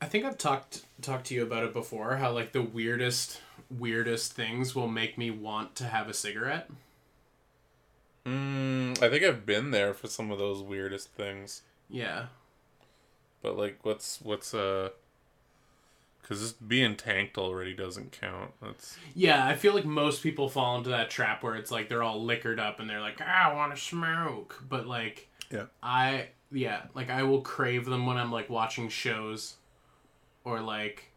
I think I've talked talked to you about it before. How like the weirdest weirdest things will make me want to have a cigarette. Mm, I think I've been there for some of those weirdest things. Yeah. But like, what's what's uh? Because just being tanked already doesn't count. That's Yeah, I feel like most people fall into that trap where it's like they're all liquored up and they're like, ah, I want to smoke. But like, yeah. I yeah, like I will crave them when I'm like watching shows, or like,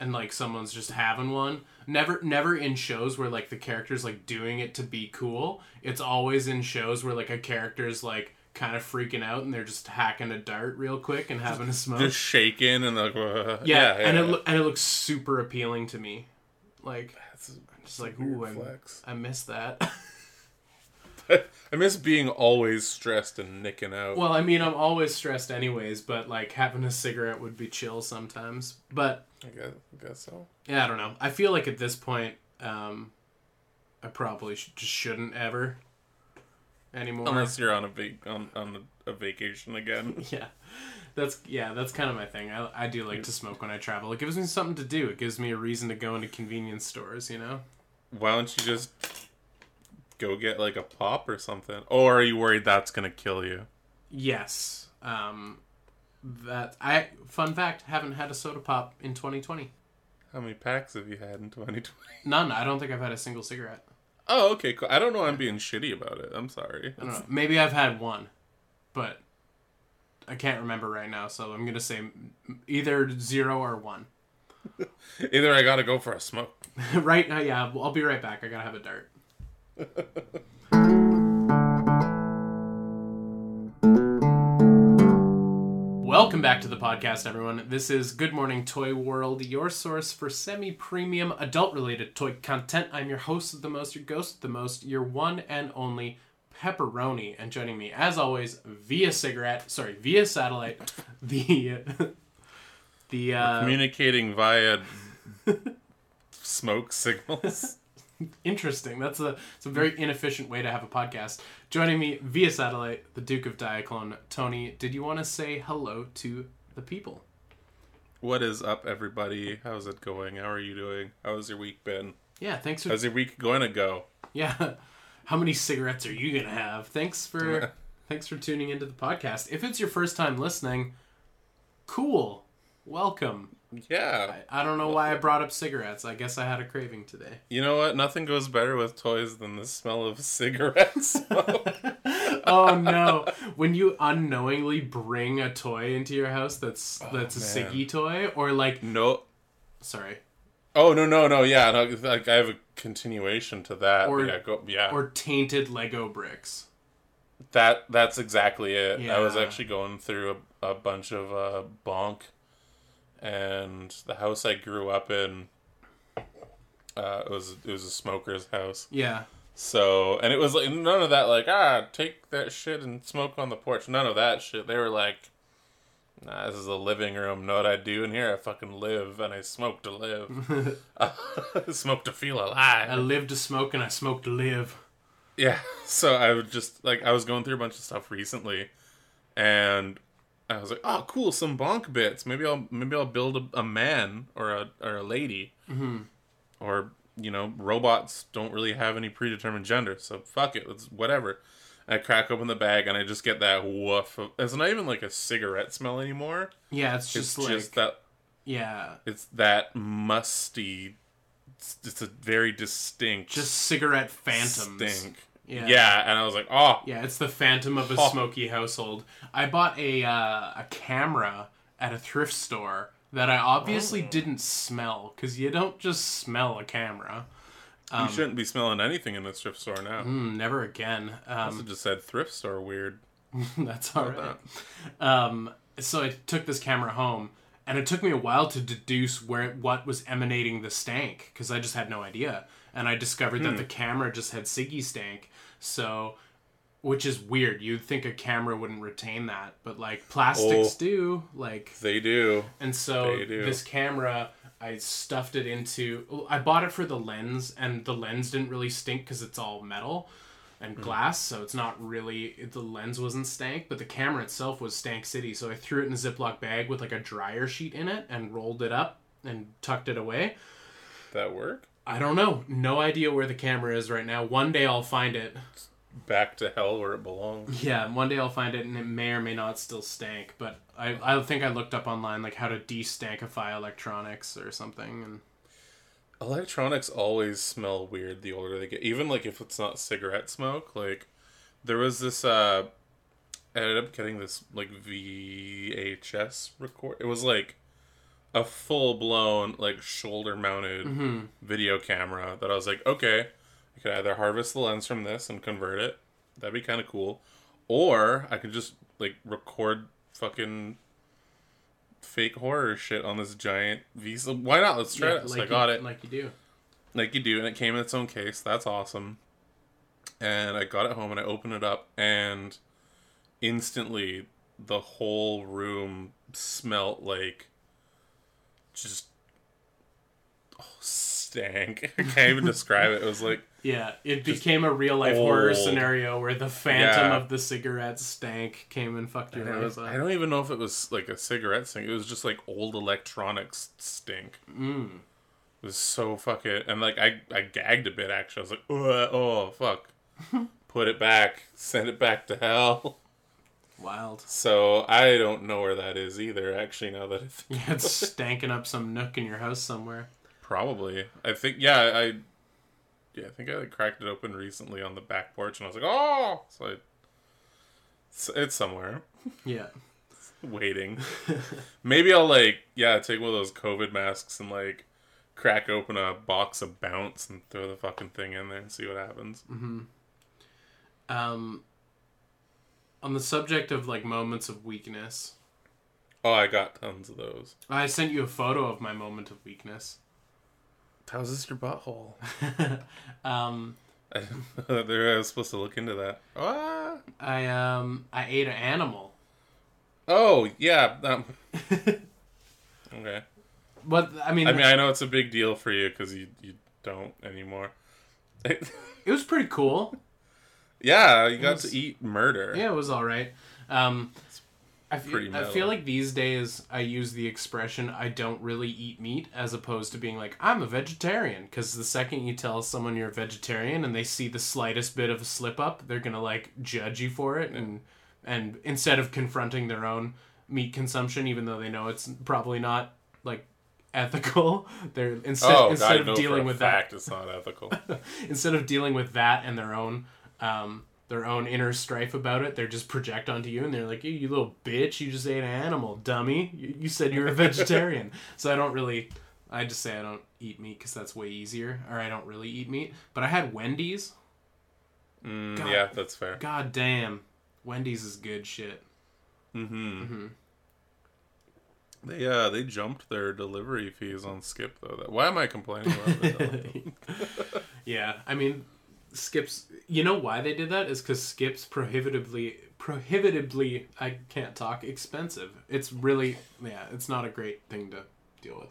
and like someone's just having one. Never, never in shows where like the character's like doing it to be cool. It's always in shows where like a character's like kind of freaking out and they're just hacking a dart real quick and having a smoke. Just shaking and like, uh, yeah, yeah, and yeah. it lo- and it looks super appealing to me. Like, That's just like, ooh, I. I miss that. I miss being always stressed and nicking out. well, I mean, I'm always stressed anyways, but like having a cigarette would be chill sometimes. But I guess, I guess so. yeah, I don't know. I feel like at this point, um, I probably sh- just shouldn't ever anymore. Unless you're on a vac- on, on a vacation again. yeah, that's yeah, that's kind of my thing. I I do like to smoke when I travel. It gives me something to do. It gives me a reason to go into convenience stores. You know. Why don't you just go get like a pop or something? Or are you worried that's gonna kill you? Yes. Um, that I fun fact haven't had a soda pop in 2020. How many packs have you had in 2020? None. I don't think I've had a single cigarette. Oh, okay. Cool. I don't know. I'm being shitty about it. I'm sorry. I don't know. Maybe I've had one, but I can't remember right now. So I'm gonna say either zero or one. Either I gotta go for a smoke. right now, yeah. I'll be right back. I gotta have a dart. Welcome back to the podcast, everyone. This is Good Morning Toy World, your source for semi premium adult related toy content. I'm your host of the most, your ghost of the most, your one and only Pepperoni. And joining me, as always, via cigarette, sorry, via satellite, the. the uh, Communicating via smoke signals. Interesting. That's a it's a very inefficient way to have a podcast. Joining me via satellite, the Duke of Diaclone, Tony. Did you want to say hello to the people? what is up, everybody? How's it going? How are you doing? How's your week been? Yeah, thanks for How's your week going to go? yeah. How many cigarettes are you gonna have? Thanks for thanks for tuning into the podcast. If it's your first time listening, cool. Welcome. Yeah. I, I don't know why I brought up cigarettes. I guess I had a craving today. You know what? Nothing goes better with toys than the smell of cigarette smoke. oh no! When you unknowingly bring a toy into your house that's that's a Oh, man. ciggy toy, or like no. sorry, Oh no no no yeah no, like I have a continuation to that Or- yeah go yeah or tainted Lego bricks. that that's exactly it I was actually going through a, a bunch of uh, bonk and the house I grew up in uh, it was it was a smoker's house. Yeah, so and it was like none of that like ah take that shit and smoke on the porch. None of that shit. They were like nah this is a living room. Know what I do? In here I fucking live and I smoke to live. I smoke to feel alive. I live to smoke and I smoke to live. Yeah. So I would just like I was going through a bunch of stuff recently, and I was like, "Oh, cool, some bonk bits. Maybe I'll maybe I'll build a, a man or a or a lady, mm-hmm. or you know, robots don't really have any predetermined gender, so fuck it, it's whatever." I crack open the bag and I just get that woof. Of, it's not even like a cigarette smell anymore. Yeah, it's It's just like just that yeah, it's that musty. It's, it's a very distinct just cigarette phantoms. stink. Yeah. yeah, and I was like, oh, Yeah, it's the phantom of a Oh. smoky household. I bought a uh, a camera at a thrift store that I obviously Oh. didn't smell because you don't just smell a camera. you shouldn't be smelling anything in this thrift store now. Mm, never again. Um, Also just said thrift store weird. That's all right. Um, so I took this camera home, and it took me a while to deduce where what was emanating the stank because I just had no idea. And I discovered that the camera just had ciggy stank. So, which is weird. You'd think a camera wouldn't retain that, but like plastics Oh. do. Like, They do. and so do. this camera. I stuffed it into. I bought it for the lens, and the lens didn't really stink because it's all metal. and hmm. glass, so it's not really the lens wasn't stank, but the camera itself was stank city. So I threw it in a Ziploc bag with like a dryer sheet in it and rolled it up and tucked it away. That work? I don't know. No idea where the camera is right now. One day I'll find it. Back to hell where it belongs. Yeah, one day I'll find it and it may or may not still stank, but I I think I looked up online like how to de-stankify electronics or something and Electronics always smell weird the older they get. Even like if it's not cigarette smoke. Like there was this uh I ended up getting this like VHS record. It was like a full blown like shoulder mounted Mm-hmm. video camera that I was like, okay, I could either harvest the lens from this and convert it. That'd be kind of cool. Or I could just like record fucking fake horror shit on this giant Visa. Why not? Let's try Yeah, it. So like I got you, it like you do. like you do, and it came in its own case. That's awesome. And I got it home and I opened it up, and instantly the whole room smelt like just oh, stank. I can't even describe it. It was like Yeah, it became a real life horror scenario where the phantom Yeah. of the cigarette stank came and fucked your was, up. I don't even know if it was like a cigarette stink. It was just like old electronics stink. Mm. It was so fucking and like I I gagged a bit actually. I was like, oh fuck. Put it back. Send it back to hell. Wild. So I don't know where that is either. Actually, now that I think Yeah, it's stanking up some nook in your house somewhere. probably, I think yeah, I yeah, I think I like, cracked it open recently on the back porch, and I was like, oh, so I, it's, it's somewhere Yeah. waiting. Maybe I'll like yeah, take one of those COVID masks and like crack open a box of bounce and throw the fucking thing in there and see what happens. Um, on the subject of like moments of weakness, Oh, I got tons of those. I sent you a photo of my moment of weakness. How's this your butthole? um, I didn't know that I was supposed to look into that. Ah. I um I ate an animal. Oh yeah. Um, okay. But I mean, I mean, I know it's a big deal for you because you you don't anymore. it was pretty cool. Yeah, you got was- to eat murder. Yeah, it was all right. Um, I feel, Pretty I feel like these days I use the expression "I don't really eat meat" as opposed to being like "I'm a vegetarian." Because the second you tell someone you're a vegetarian and they see the slightest bit of a slip up, they're gonna like judge you for it, and and instead of confronting their own meat consumption, even though they know it's probably not like ethical, they're instead Oh, instead of dealing with that fact it's not ethical. instead of dealing with that and their own um their own inner strife about it, They're just project onto you and they're like, you, you little bitch, you just ate an animal, dummy. You, you said you were a vegetarian. so I don't really, I just say I don't eat meat because that's way easier, or I don't really eat meat. But I had Wendy's. Mm, God. yeah, that's fair. God damn. Wendy's is good shit. Mm-hmm. They uh they jumped their delivery fees on Skip though. That why am I complaining about yeah, I mean, Skips. You know why they did that? Is because Skips prohibitively, prohibitively. I can't talk. Expensive. It's really, yeah. It's not a great thing to deal with.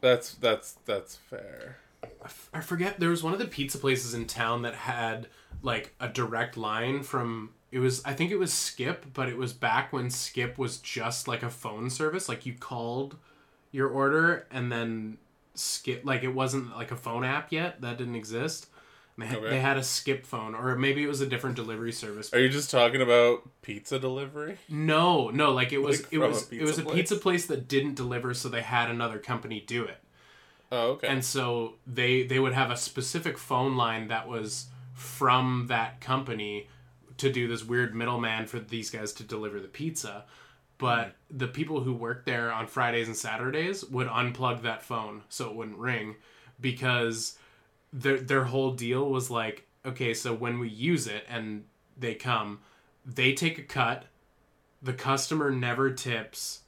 that's that's that's fair. I f- I forget. There was one of the pizza places in town that had like a direct line from. It was. I think it was Skip, but it was back when Skip was just like a phone service. Like you called your order and then Skip. Like it wasn't like a phone app yet. That didn't exist. They had, Okay. they had a Skip phone, or maybe it was a different delivery service. Are you just talking about pizza delivery? No, no, like it was Like it was it was a place? pizza place that didn't deliver, so they had another company do it. Oh, okay. and so they they would have a specific phone line that was from that company to do this weird middleman for these guys to deliver the pizza but hmm. the people who worked there on Fridays and Saturdays would unplug that phone so it wouldn't ring because their their whole deal was like okay so when we use it and they come they take a cut the customer never tips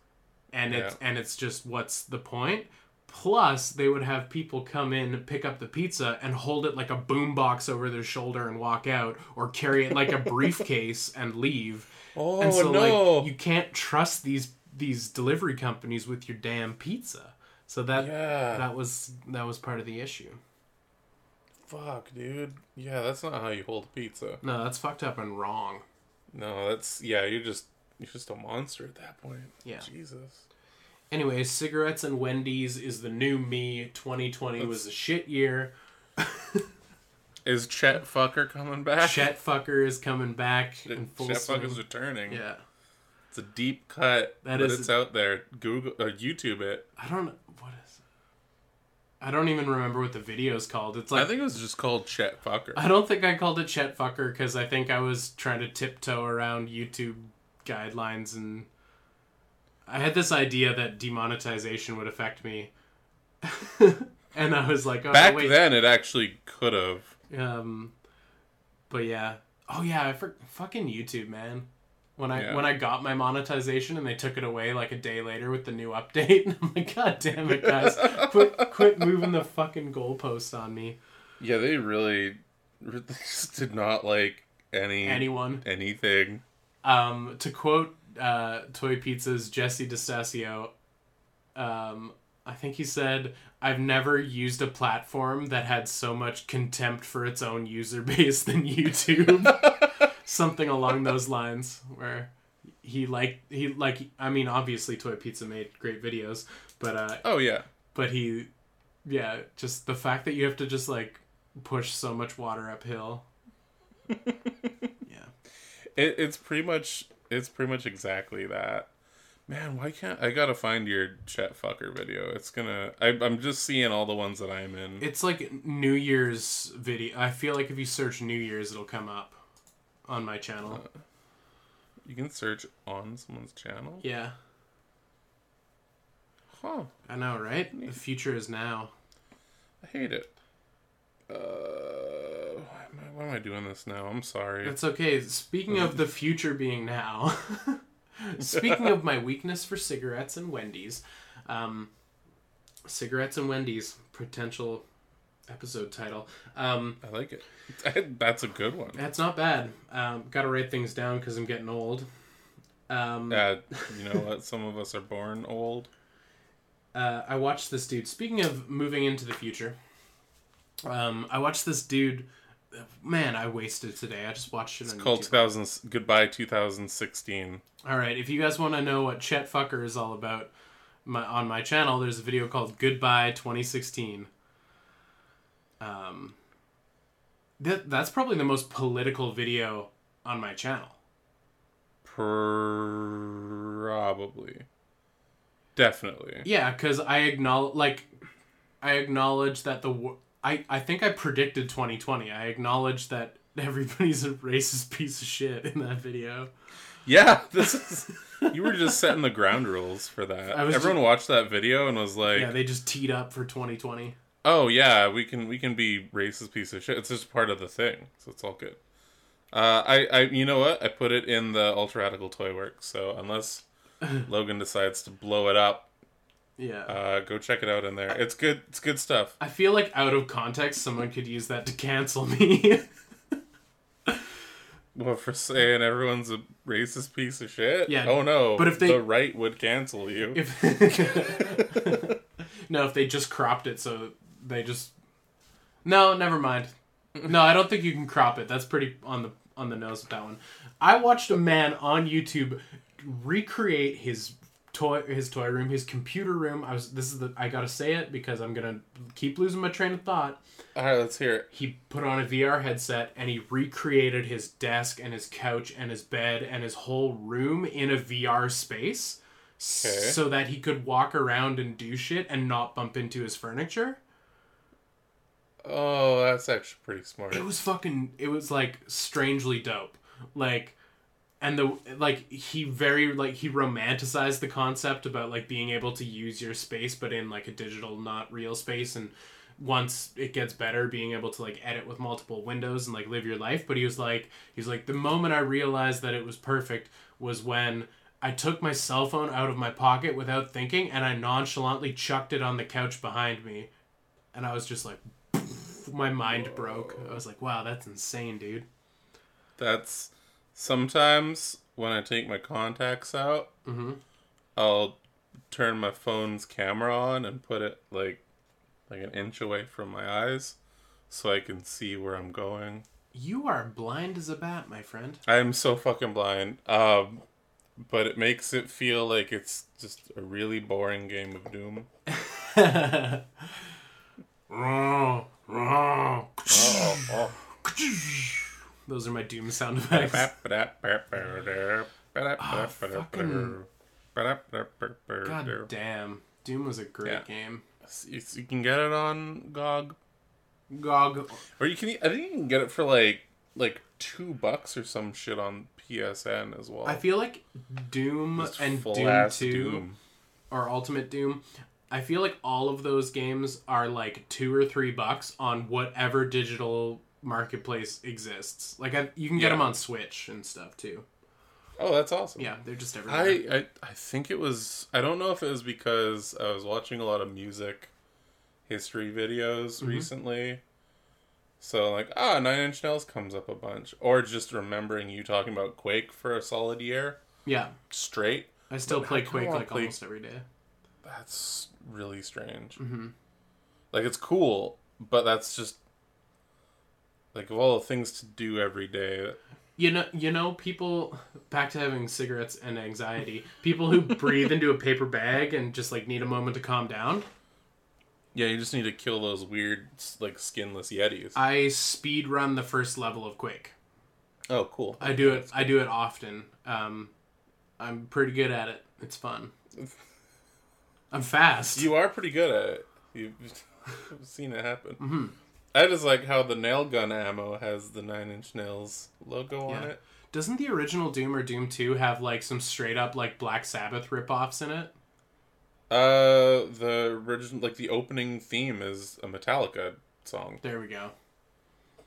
and it's and it's just what's the point? point plus they would have people come in pick up the pizza and hold it like a boombox over their shoulder and walk out or carry it like a briefcase and leave oh and so no! like you can't trust these these delivery companies with your damn pizza so that yeah. that was that was part of the issue fuck, dude. Yeah, that's not how you hold a pizza. No, that's fucked up and wrong. No, that's yeah. You're just you're just a monster at that point. Yeah. Jesus. Anyways, cigarettes and Wendy's is the new me. 2020 was a shit year. Is Chet Fucker coming back? Chet fucker is coming back in full Chet full Fucker's returning. Yeah, It's a deep cut, That but is it's a- out there. Google or YouTube it. I don't know what is. It? I don't even remember what the video is called. It's like I think it was just called Chet Fucker. I don't think I called it Chet fucker because I think I was trying to tiptoe around YouTube guidelines and I had this idea that demonetization would affect me. and I was like, oh, Back wait. then, it actually could have. Um, but yeah. Oh yeah, I for fucking YouTube, man. When I Yeah. when I got my monetization and they took it away like a day later with the new update, I'm like, God damn it, guys! quit quit moving the fucking goalpost on me. Yeah, they really, really just did not like any Anyone. anything. Um, to quote uh, Toy Pizza's Jesse DeStasio, um, I think he said, I've never used a platform that had so much contempt for its own user base than YouTube. Something along those lines, where he like he like I mean obviously Toy Pizza made great videos, but uh Oh yeah, but he yeah, just the fact that you have to just like push so much water uphill. yeah. it, it's pretty much it's pretty much exactly that. Man, why can't I gotta find your Chet Fucker video? It's gonna. I, I'm just seeing all the ones that I'm in. It's like New Year's video. I feel like if you search New Year's, it'll come up on my channel. You can search on someone's channel. Yeah, Huh. I know, right? The future is now. I hate it. Uh, why am I, why am I doing this now? I'm sorry. It's okay. Speaking of the future being now, speaking of my weakness for cigarettes and Wendy's, um, cigarettes and Wendy's potential episode title. Um, I like it. That's a good one. that's not bad. Um, Got to write things down because I'm getting old. Um, Uh, you know what? Some of us are born old. uh, I watched this dude. Speaking of moving into the future, um, I watched this dude. Man, I wasted today. I just watched it. It's called YouTube. 2000. Goodbye 2016. All right, if you guys want to know what Chet Fucker is all about, my on my channel, there's a video called Goodbye 2016. Um, that that's probably the most political video on my channel. Probably. Definitely. Yeah, because I acknowledge, like, I acknowledge that the I I think I predicted 2020. I acknowledge that everybody's a racist piece of shit in that video. Yeah, this is. You were just setting the ground rules for that. I was Everyone watched that video and was like, Yeah, they just teed up for 2020. "Oh yeah, we can we can be racist piece of shit." It's just part of the thing, so it's all good. Uh, I, I, you know what? I put it in the Ultra Radical Toy Works. So unless Logan decides to blow it up, Yeah. uh, go check it out in there. It's good. It's good stuff. I feel like out of context, someone could use that to cancel me. Well, for saying everyone's a racist piece of shit. Yeah, Oh no. but if they- the right would cancel you. if no, if they just cropped it, so they just no, never mind. No, I don't think you can crop it. That's pretty on the on the nose with that one. I watched a man on YouTube recreate his toy his toy room, his computer room. I was this is the I gotta say it because I'm gonna keep losing my train of thought. All right, let's hear it. he put on a VR headset and he recreated his desk and his couch and his bed and his whole room in a VR space Okay. so that he could walk around and do shit and not bump into his furniture. Oh, that's actually pretty smart. It was fucking it was like strangely dope. Like and the like he very like he romanticized the concept about like being able to use your space but in like a digital not real space and once it gets better being able to like edit with multiple windows and like live your life but he was like he's like the moment i realized that it was perfect was when i took my cell phone out of my pocket without thinking and i nonchalantly chucked it on the couch behind me and i was just like my mind broke i was like wow that's insane dude That's sometimes when I take my contacts out, mm-hmm. I'll turn my phone's camera on and put it like like an inch away from my eyes, so I can see where I'm going. You are blind as a bat, my friend. I am so fucking blind. Um, but it makes it feel like it's just a really boring game of Doom. Those are my Doom sound effects. God damn. Doom was a great Yeah. game. You, can get it on GOG, GOG. or you can. I think you can get it for like like two bucks or some shit on PSN as well. I feel like Doom and Doom 2 Doom. or Ultimate Doom, I feel like all of those games are like two or three bucks on whatever digital marketplace exists. Like I, you can get Yeah. them on Switch and stuff too. Oh, that's awesome. Yeah, they're just everywhere. I, I I think it was I don't know if it was because I was watching a lot of music history videos Mm-hmm. recently. So like ah Nine Inch Nails comes up a bunch or just remembering you talking about Quake for a solid year yeah, straight. I still But play I Quake like play- almost every day. That's really strange. hmm Like it's cool, but that's just like of all the things to do every day. You know, you know, people back to having cigarettes and anxiety. People who breathe into a paper bag and just like need a moment to calm down. Yeah, you just need to kill those weird like skinless yetis. I speed run the first level of Quake. oh, cool. I do it. I do it often. Um, I'm pretty good at it. It's fun. I'm fast. You are pretty good at it. You've seen it happen. hmm I just like how the nail gun ammo has the Nine Inch Nails logo on it. Doesn't the original Doom or Doom Two have like some straight up like Black Sabbath ripoffs in it? Uh, the original, like the opening theme is a Metallica song. There we go.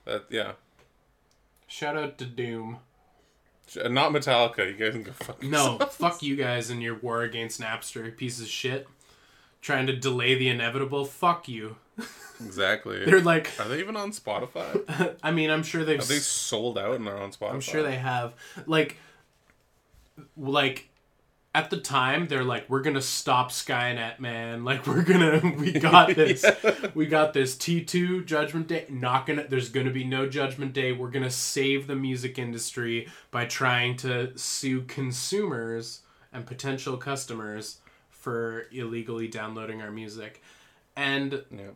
That yeah, Shout out to Doom. Uh, not Metallica. You guys can go fuck No, yourselves. fuck you guys and your war against Napster, piece of shit. Trying to delay the inevitable. Fuck you. exactly. They're like, Are they even on Spotify? I mean, I'm sure they've. Are they sold out and they're on Spotify? I'm sure they have. Like, like at the time, they're like, we're gonna stop Skynet, man. Like, we're gonna, we got this. We got this. T2 Judgment Day. Not gonna. There's gonna be no Judgment Day. We're gonna save the music industry by trying to sue consumers and potential customers for illegally downloading our music. And Yeah.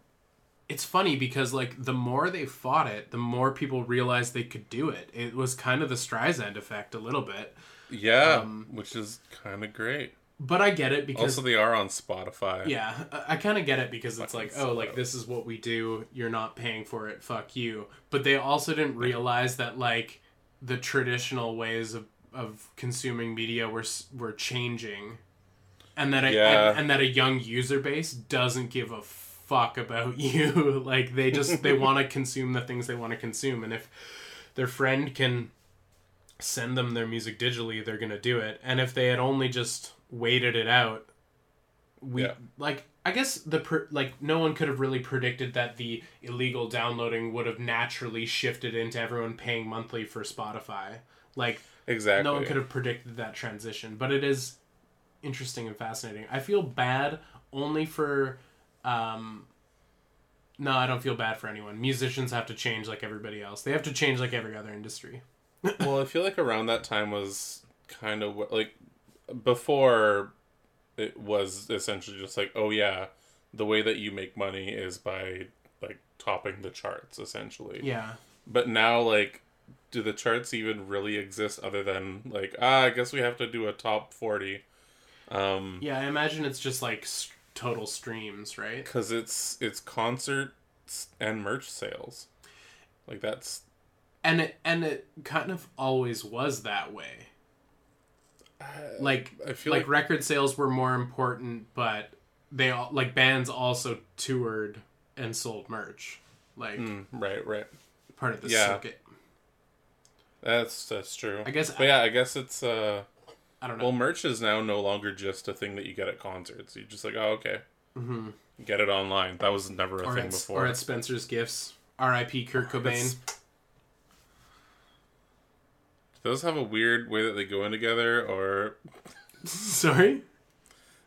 it's funny because like the more they fought it, the more people realized they could do it. It was kind of the Streisand effect a little bit. Yeah, Um, which is kind of great. But I get it because Also, they are on Spotify. yeah, I, I kind of get it because it's Fucking like, oh, like this is what we do. You're not paying for it. Fuck you. But they also didn't realize that like the traditional ways of, of consuming media were were changing, and that a, Yeah. and, and that a young user base doesn't give a fuck about you. like they just they want to consume the things they want to consume, and if their friend can send them their music digitally, they're gonna do it. And if they had only just waited it out, we Yeah. like I guess the per, like no one could have really predicted that the illegal downloading would have naturally shifted into everyone paying monthly for Spotify. Like exactly. no one could have predicted that transition, but it is interesting and fascinating. I feel bad only for um no, I don't feel bad for anyone. Musicians have to change like everybody else. They have to change like every other industry. well, I feel like around that time was kind of like before it was essentially just like, oh yeah, the way that you make money is by like topping the charts essentially. Yeah. But now like do the charts even really exist other than like ah I guess we have to do a top 40 um Yeah, I imagine it's just like total streams, right? cuz it's it's concerts and merch sales. Like that's And it and it kind of always was that way. Like I feel like like, record sales were more important, but they all like bands also toured and sold merch, like Mm, right, right. part of the Yeah. circuit. That's that's true. I guess But yeah, I guess it's uh I don't know. well merch is now no longer just a thing that you get at concerts. You just like, oh okay. hmm Get it online. That was never a Or thing at, before. or at Spencer's Gifts. R.I.P. Kurt Cobain. Do those have a weird way that they go in together or Sorry.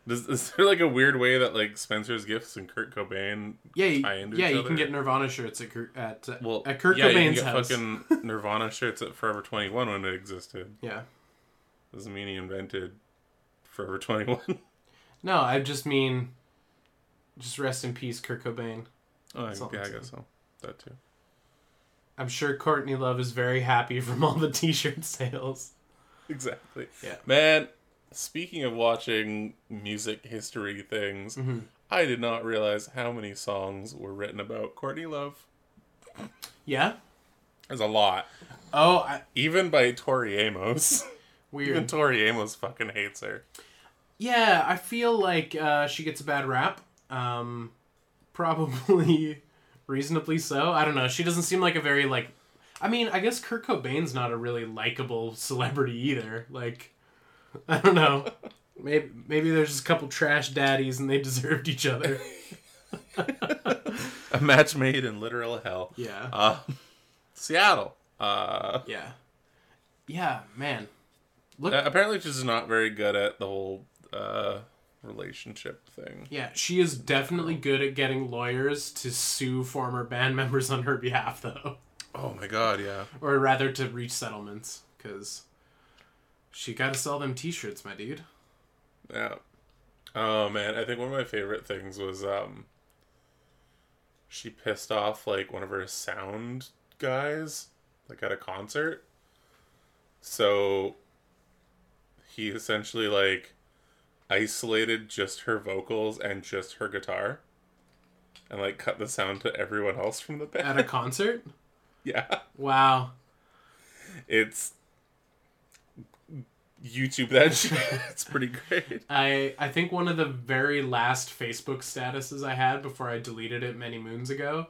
Does, is there like a weird way that like Spencer's Gifts and Kurt Cobain Yeah, you, tie into yeah, you can get Nirvana shirts at Kurt, at well at Kurt yeah, Cobain's you can get house. fucking Nirvana shirts at Forever Twenty One when it existed. Yeah. Doesn't mean he invented Forever Twenty One. No, I just mean, just rest in peace, Kurt Cobain. oh, That's yeah, I guess so. That too. I'm sure Courtney Love is very happy from all the T-shirt sales. Exactly. Yeah. Man, speaking of watching music history things, Mm-hmm. I did not realize how many songs were written about Courtney Love. Yeah. There's a lot. Oh, I, Even by Tori Amos. Even. Tori Amos fucking hates her. Yeah, I feel like uh, she gets a bad rap. Um, probably reasonably so. I don't know. She doesn't seem like a very like. I mean, I guess Kurt Cobain's not a really likable celebrity either. Like, I don't know. Maybe maybe there's just a couple trash daddies and they deserved each other. A match made in literal hell. Yeah. Uh, Seattle. Uh, Yeah. Yeah, man. Look. uh, apparently, she's not very good at the whole uh, relationship thing. yeah, she is definitely good at getting lawyers to sue former band members on her behalf, though. Oh my god, yeah. or rather to reach settlements because she got to sell them t-shirts my dude Yeah. Oh man, I think one of my favorite things was um she pissed off like one of her sound guys like at a concert. So he essentially like isolated just her vocals and just her guitar and like cut the sound to everyone else from the band. at a concert yeah. wow It's YouTube that shit. it's pretty great. i i think one of the very last facebook statuses i had before i deleted it many moons ago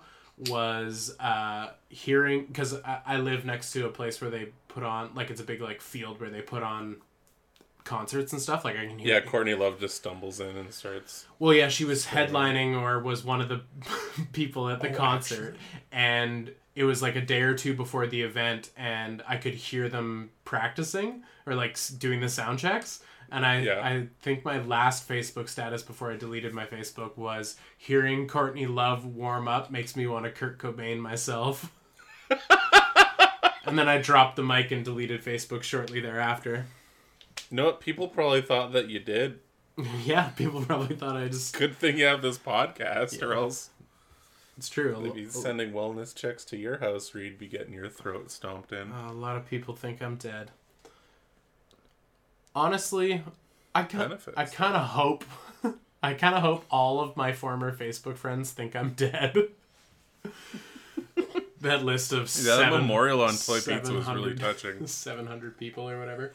was uh hearing because I, I live next to a place where they put on like it's a big like field where they put on concerts and stuff like i can hear Yeah, Courtney Love just stumbles in and starts Well, yeah, she was headlining or was one of the people at the Oh, concert, and it was like a day or two before the event, and I could hear them practicing or like doing the sound checks. And I, Yeah. I think my last Facebook status before I deleted my Facebook was hearing Courtney Love warm up makes me want to Kurt Cobain myself. and then I dropped the mic and deleted Facebook shortly thereafter. You know what? People probably thought that you did. yeah, people probably thought I just. Good thing you have this podcast, or else It's true. they'd be sending wellness checks to your house where you'd be getting your throat stomped in. Uh, a lot of people think I'm dead. Honestly, I kind Benefits. I kind of hope I kind of hope all of my former Facebook friends think I'm dead. that list of yeah, that memorial on Toy Pizza was really touching. 700 people or whatever.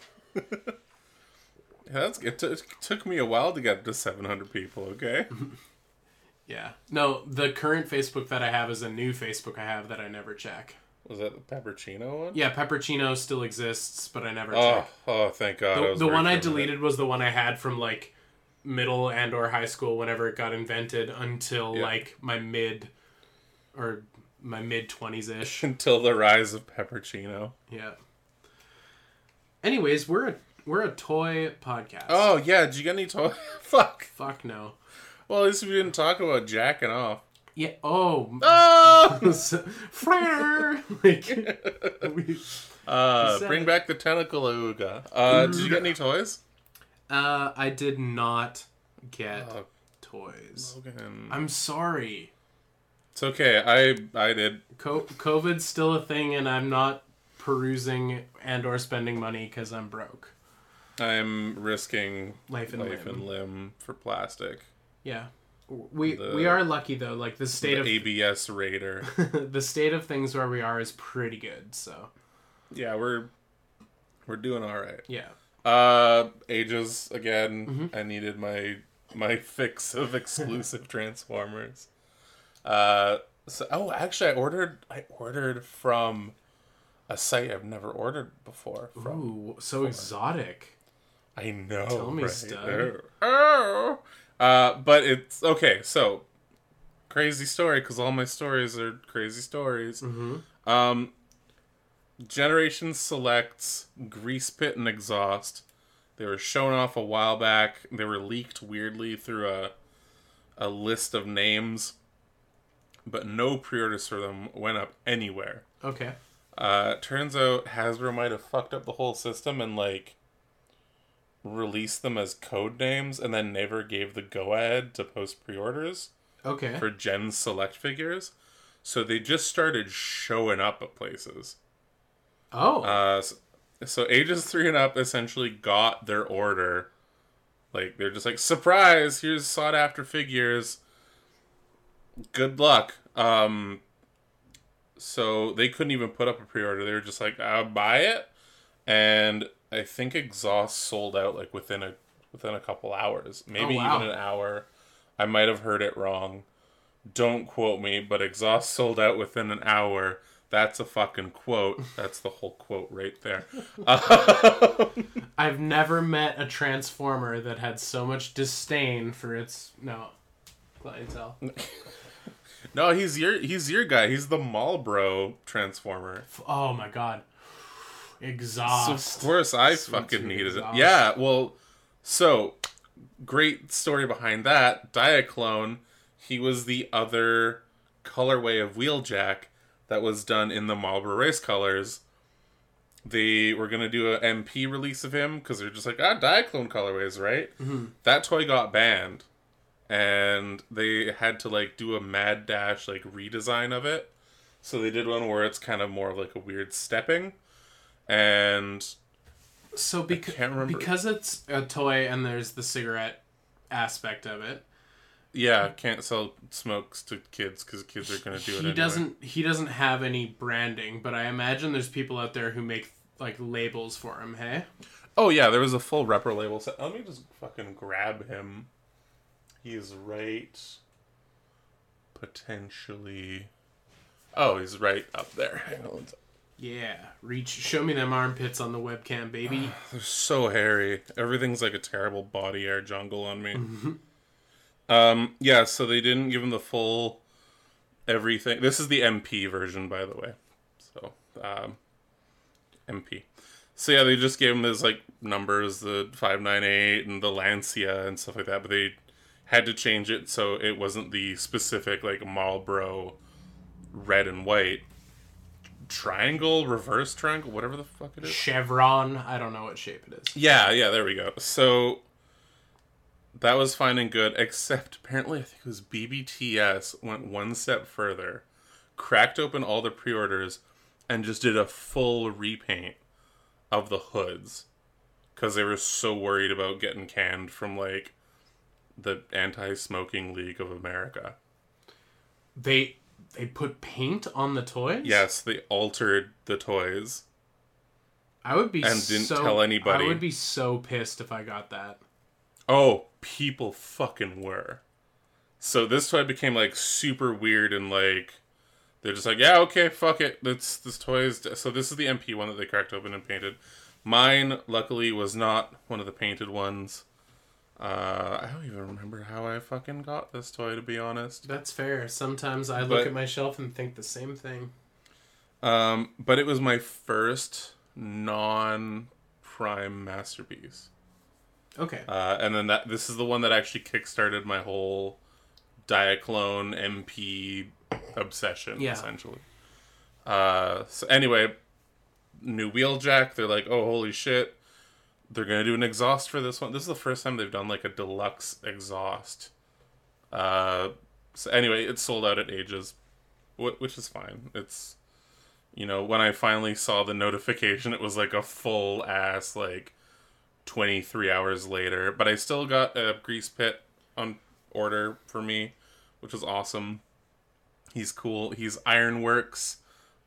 Yeah, that's, it, t- it took me a while to get to 700 people, okay? Yeah. No, the current Facebook that I have is a new Facebook I have that I never check. Was that the Peppercino one? Yeah, Peppercino still exists, but I never Oh, check. oh, thank God. The, the one I deleted was the one I had from like middle and or high school whenever it got invented until Yeah. like my mid or my mid 20s ish. Until the rise of Peppercino. yeah. Anyways, we're a we're a toy podcast. Oh, yeah, did you get any toy? Fuck. fuck no. Well, at least we didn't talk about jacking off. Yeah. Oh. Oh! Frere! like, we, Uh, bring it. back the tentacle ooga. Uh, did you get any toys? uh, I did not get Oh, toys. Logan. I'm sorry. It's okay. I I did. Co- COVID's still a thing, and I'm not perusing and or spending money because I'm broke. I'm risking Life and life limb. and limb for plastic. Yeah, we The- we are lucky though. Like the state The of ABS Raider. the state of things where we are is pretty good. So yeah, we're we're doing all right. yeah, Uh, ages again. Mm-hmm. I needed my my fix of exclusive Transformers. Uh, so oh, actually, I ordered I ordered from a site I've never ordered before. From ooh, so exotic. I know. Tell me, right? stud. Oh. Uh, but it's okay. So crazy story because all my stories are crazy stories. Mm-hmm. Um, Generation selects Grease Pit and Exhaust. They were shown off a while back. They were leaked weirdly through a a list of names, but no pre-orders for them went up anywhere. Okay. Uh, turns out Hasbro might have fucked up the whole system and like released them as code names, and then never gave the go ahead to post pre-orders Okay. for Gen Select figures. So they just started showing up at places. oh. Uh, so, so ages three and up essentially got their order. Like they're just like surprise. Here's sought after figures. Good luck. Um. So they couldn't even put up a pre order. They were just like, uh, buy it, and I think exhaust sold out like within a within a couple hours, maybe Oh, wow. even an hour. I might have heard it wrong. Don't quote me, but exhaust sold out within an hour. That's a fucking quote. That's the whole quote right there. I've never met a transformer that had so much disdain for its no clientele. no, he's your he's your guy. He's the Marlboro transformer. Oh my god. So Exhaust. of course I Sweet, fucking needed it. Yeah, well, so great story behind that. Diaclone, he was the other colorway of Wheeljack that was done in the Marlboro race colors. They were gonna do a MP release of him because they're just like ah Diaclone colorways, right? That toy got banned, and they had to like do a Mad Dash like redesign of it. So they did one where it's kind of more of like a weird stepping, and so beca- can't remember. because it's a toy and there's the cigarette aspect of it, Yeah, can't sell smokes to kids because kids are gonna do it. he anyway. doesn't he doesn't have any branding, but I imagine there's people out there who make like labels for him, hey? Oh yeah, there was a full repro label set. Let me just fucking grab him. He's right. Potentially. Oh, he's right up there. Hang on. Yeah. Reach show me them armpits on the webcam, baby. They're so hairy. Everything's like a terrible body air jungle on me. Um, yeah, so they didn't give him the full everything. This is the MP version, by the way. So, um, MP. So yeah, they just gave him his like numbers, the five nine eight and the Lancia and stuff like that. But they had to change it so it wasn't the specific like Marlboro red and white triangle, reverse triangle, whatever the fuck it is. Chevron, I don't know what shape it is. Yeah, yeah, there we go. So that was fine and good, except apparently I think it was BBTS went one step further, cracked open all the pre-orders, and just did a full repaint of the hoods because they were so worried about getting canned from like the anti-smoking league of america They they put paint on the toys? yes they altered the toys I would be And didn't so, tell anybody. I would be so pissed if I got that. Oh, people fucking were. So this toy became like super weird and like they're just like, yeah, okay, fuck it. That's this toy is. So this is the MP one that they cracked open and painted. Mine, luckily, was not one of the painted ones. Uh, I don't even remember how I fucking got this toy, to be honest. That's fair. Sometimes I look But- at my shelf and think the same thing. Um, but it was my first non-prime masterpiece. Okay. Uh, and then that this is the one that actually kickstarted my whole Diaclone MP obsession, Yeah. essentially. Uh, so anyway, new wheeljack. They're like, oh holy shit, they're gonna do an exhaust for this one. This is the first time they've done like a deluxe exhaust. Uh, so anyway, it sold out at ages, which is fine. It's you know when I finally saw the notification, it was like a full ass like 23 hours later, but I still got a grease pit on order for me, which was awesome. He's cool. He's Ironworks,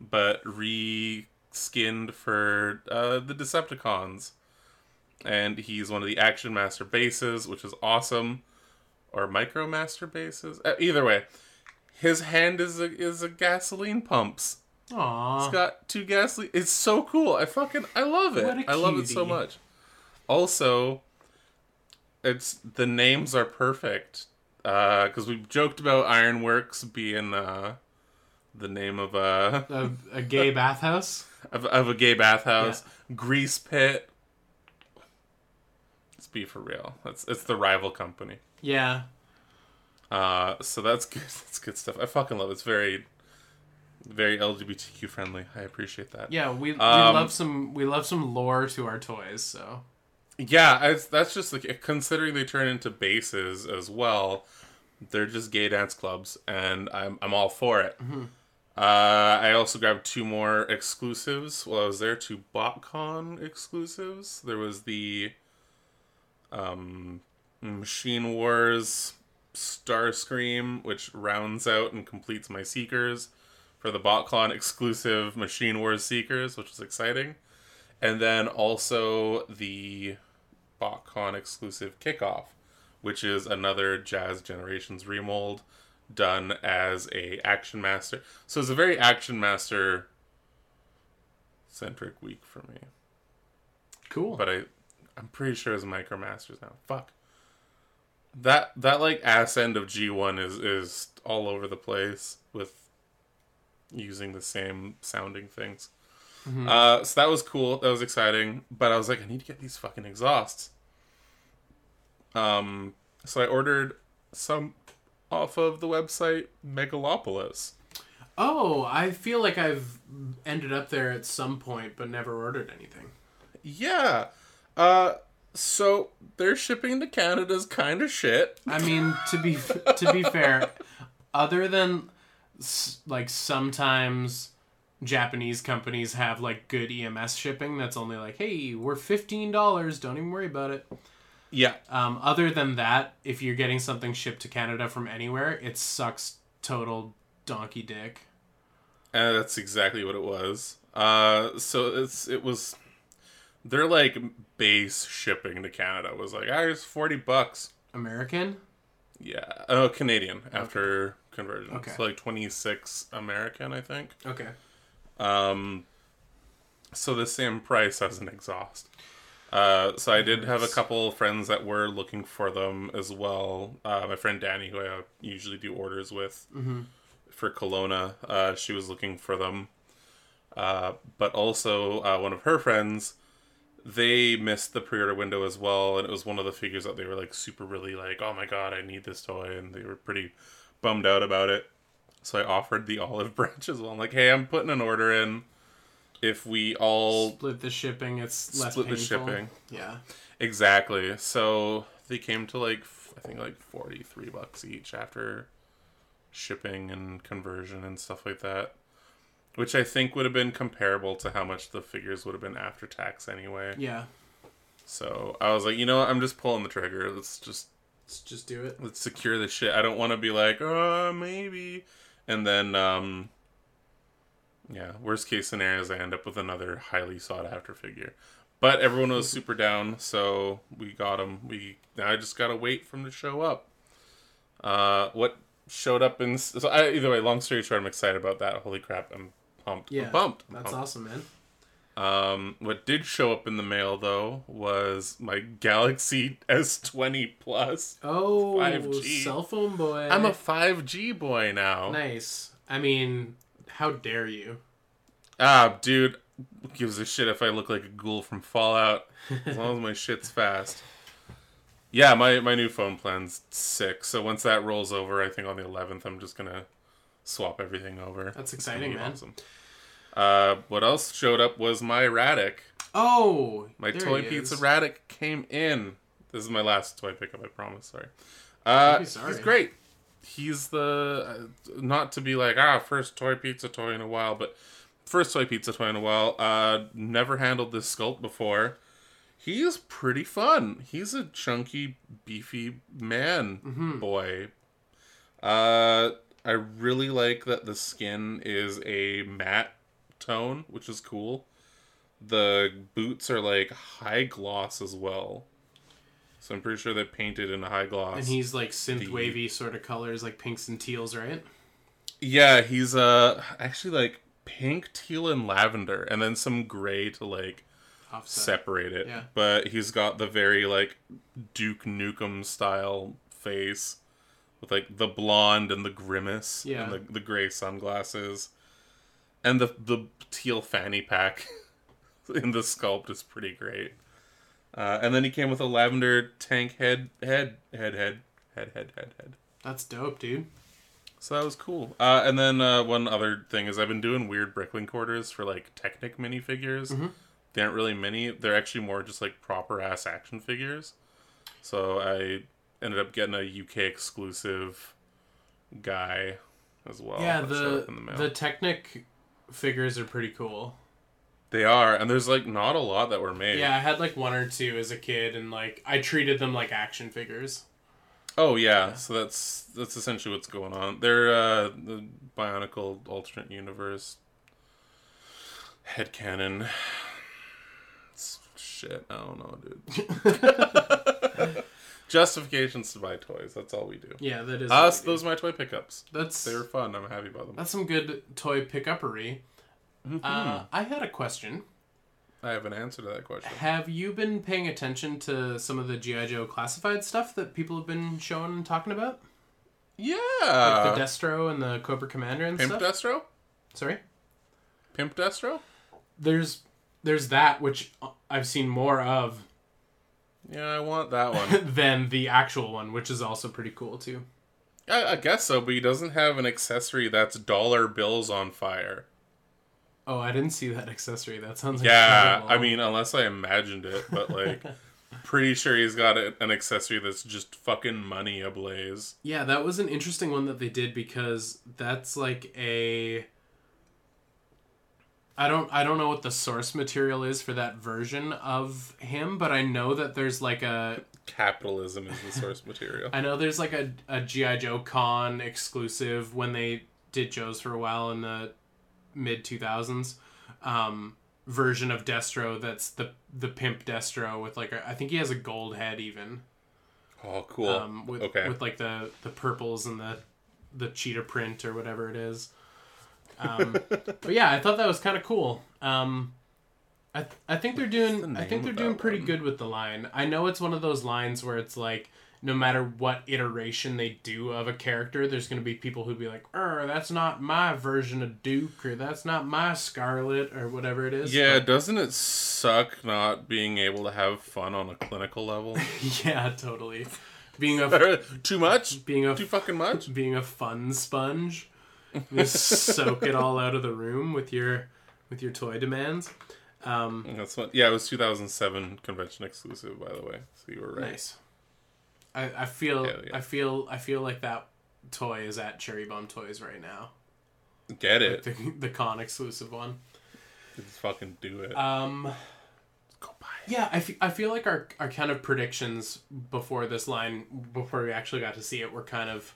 but re-skinned for uh, the Decepticons. And he's one of the Action Master bases, which is awesome. Or Micro Master bases. Uh, either way, his hand is a, is a gasoline pumps. Aw. It's got two gasoline. It's so cool. I fucking I love it. What a I love it so much. Also, it's the names are perfect because we've joked about Ironworks being uh, the name of a a, a gay bathhouse? of, of a gay bathhouse. Grease pit. Be for real. It's it's the rival company. Yeah. Uh, so that's good. That's good stuff. I fucking love it. It's very, very LGBTQ friendly. I appreciate that. Yeah, we, we Um, love some we love some lore to our toys, so Yeah, I, that's just like considering they turn into bases as well. They're just gay dance clubs, and I'm I'm all for it. Uh, I also grabbed two more exclusives while I was there. Two BotCon exclusives. There was the um, Machine Wars Starscream, which rounds out and completes my Seekers for the BotCon exclusive Machine Wars Seekers, which is exciting. And then also the BotCon exclusive Kickoff, which is another Jazz Generations remold done as a Action Master. So it's a very Action Master centric week for me. cool. But I I'm pretty sure it's Micromasters now. Fuck. That that like ass end of G one is is all over the place with using the same sounding things. Uh, so that was cool. That was exciting. But I was like, I need to get these fucking exhausts. Um, so I ordered some off of the website Megalopolis. oh, I feel like I've ended up there at some point, but never ordered anything. Yeah. Uh, so their shipping to Canada is kind of shit. I mean, to be to be fair, other than like sometimes Japanese companies have like good EMS shipping that's only like, hey, we're fifteen dollars, don't even worry about it. Yeah. Um, other than that, if you're getting something shipped to Canada from anywhere, it sucks total donkey dick. And that's exactly what it was. Uh, so it's it was their like base shipping to Canada was like, ah, it's forty bucks. American? Yeah, oh Canadian after conversion. Okay. So like twenty six American, I think. Okay. Um, so the same price as an exhaust. Uh, so I did have a couple friends that were looking for them as well. Uh, my friend Danny, who I usually do orders with for Kelowna, uh, she was looking for them. Uh, but also uh, one of her friends, they missed the pre-order window as well, and it was one of the figures that they were like super really like, oh my god, I need this toy, and they were pretty bummed out about it. So I offered the olive branch as well. I'm like, hey, I'm putting an order in. If we all Split the shipping, it's less split the shipping, Yeah. exactly. So they came to like i think like forty three bucks each after shipping and conversion and stuff like that. Which I think would have been comparable to how much the figures would have been after tax anyway. Yeah. So I was like, you know what? I'm just pulling the trigger. Let's just Let's just do it. let's secure this shit. I don't want to be like, oh, maybe, and then, um, yeah, worst case scenario is I end up with another highly sought after figure. But everyone was super down, so we got them. We now I just gotta wait for them to show up. Uh, what showed up in so I, either way, long story short, I'm excited about that. Holy crap, I'm pumped. Yeah. I'm pumped. I'm That's pumped. awesome, man. Um, what did show up in the mail though was my Galaxy S20 Plus. Oh, 5G. cell phone boy. I'm a 5G boy now. nice. I mean, how dare you? Ah, dude, gives a shit if I look like a ghoul from Fallout? As long as my shit's fast. Yeah, my my new phone plan's sick. So once that rolls over, I think on the 11th, I'm just gonna swap everything over. That's exciting, man. Awesome. Uh, what else showed up was my Radic. Oh, My toy pizza. Radic came in. This is my last toy pickup, I promise. Sorry. Uh, sorry. he's great. He's the uh, not to be like ah first toy pizza toy in a while, but first toy pizza toy in a while. Uh, never handled this sculpt before. He is pretty fun. He's a chunky, beefy man Mm-hmm. boy. Uh, I really like that the skin is a matte tone, which is cool. The boots are like high gloss as well. So I'm pretty sure they painted in a high gloss. And he's like synth wavy sort of colors, like pinks and teals, right? yeah, he's uh actually like pink, teal, and lavender, and then some gray to like Offset. separate it. Yeah. But he's got the very like Duke Nukem style face with like the blonde and the grimace Yeah. and the, the gray sunglasses. And the the teal fanny pack in the sculpt is pretty great. Uh, and then he came with a lavender tank head, head, head, head, head, head, head, head. That's dope, dude. So that was cool. Uh, and then uh, one other thing is I've been doing weird Bricklink quarters for like Technic minifigures. Mhm. They aren't really mini; they're actually more just like proper ass action figures. So I ended up getting a UK exclusive guy as well. yeah, the the the Technic figures are pretty cool. They are, and there's like not a lot that were made. Yeah, I had like one or two as a kid, and like I treated them like action figures. Oh yeah, so that's that's essentially what's going on. They're uh, the Bionicle alternate universe headcanon. It's shit, I don't know, dude. Justifications to buy toys. That's all we do. Yeah, that is. What so we do. those are my toy pickups. that's They were fun. I'm happy about them. that's some good toy pickuppery. Mhm. Uh, I had a question. I have an answer to that question. Have you been paying attention to some of the GI Joe classified stuff that people have been showing and talking about, Yeah. like the Destro and the Cobra Commander and stuff. Pimp stuff? Destro. Sorry, Pimp Destro. there's there's that which I've seen more of Yeah, I want that one. than the actual one, which is also pretty cool too. I, I guess so, but he doesn't have an accessory that's dollar bills on fire. Oh, I didn't see that accessory. That sounds Yeah, incredible. I mean, unless I imagined it, but like, pretty sure he's got a, an accessory that's just fucking money ablaze. Yeah, that was an interesting one that they did because that's like a I don't I don't know what the source material is for that version of him, but I know that there's like a Capitalism is the source material. I know there's like a, a GI Joe Con exclusive when they did Joe's for a while in the mid 2000s um, version of Destro that's the the pimp Destro with like a, I think he has a gold head even Oh, cool. um, with okay. with like the the purples and the the cheetah print or whatever it is. Um, but yeah, I thought that was kind of cool. Um, I th- I think they're doing the I think they're doing pretty one? good with the line. I know it's one of those lines where it's like no matter what iteration they do of a character, there's going to be people who be like, "Er, that's not my version of Duke," or "That's not my Scarlet," or whatever it is. yeah, doesn't it suck not being able to have fun on a clinical level? Yeah, totally. Being a Too much? being a Too fucking much? being a fun sponge. Just soak it all out of the room with your with your toy demands. Um, That's what. Yeah, it was 2007 convention exclusive, by the way. So you were right. nice. I, I feel yeah. I feel I feel like that toy is at Cherry Bomb Toys right now. Get it? The, the con exclusive one. Just fucking do it. Um, Go buy it. yeah, I, I feel like our, our kind of predictions before this line, before we actually got to see it, were kind of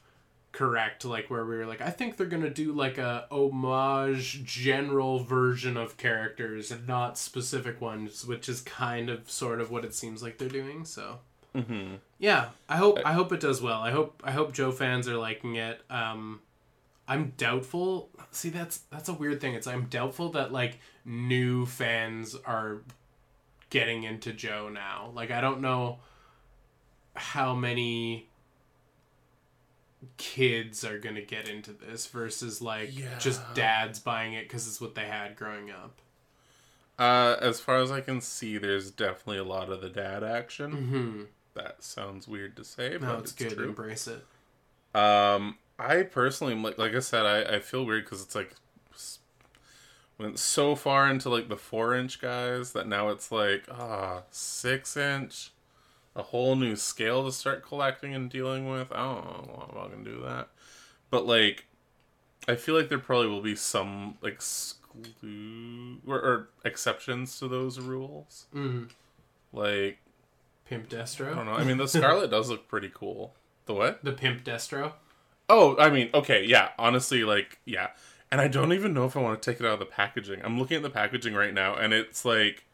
correct. Like, where we were like, I think they're to do like a homage general version of characters and not specific ones, which is kind of sort of what it seems like they're doing. So. Mm-hmm. Yeah, I hope I hope it does well. I hope I hope Joe fans are liking it. Um, I'm doubtful. See, that's that's a weird thing. It's I'm doubtful that like new fans are getting into Joe now. Like I don't know how many kids are gonna get into this versus like just dads buying it because it's what they had growing up. Uh, as far as I can see, there's definitely a lot of the dad action. Hmm. That sounds weird to say, No, but it's, it's, good. true. Embrace it. Um, I personally like, like I said, I, I feel weird because it's like went so far into like the four inch guys that now it's like ah six inch, a whole new scale to start collecting and dealing with. I don't know if I can do that, but like, I feel like there probably will be some like exclu- or, or exceptions to those rules. Mm. Like Pimp Destro. I don't know. I mean, the Scarlet does look pretty cool. The what? The Pimp Destro. Oh, I mean, okay, yeah. Honestly, like, yeah. And I don't even know if I want to take it out of the packaging. I'm looking at the packaging right now, and it's like,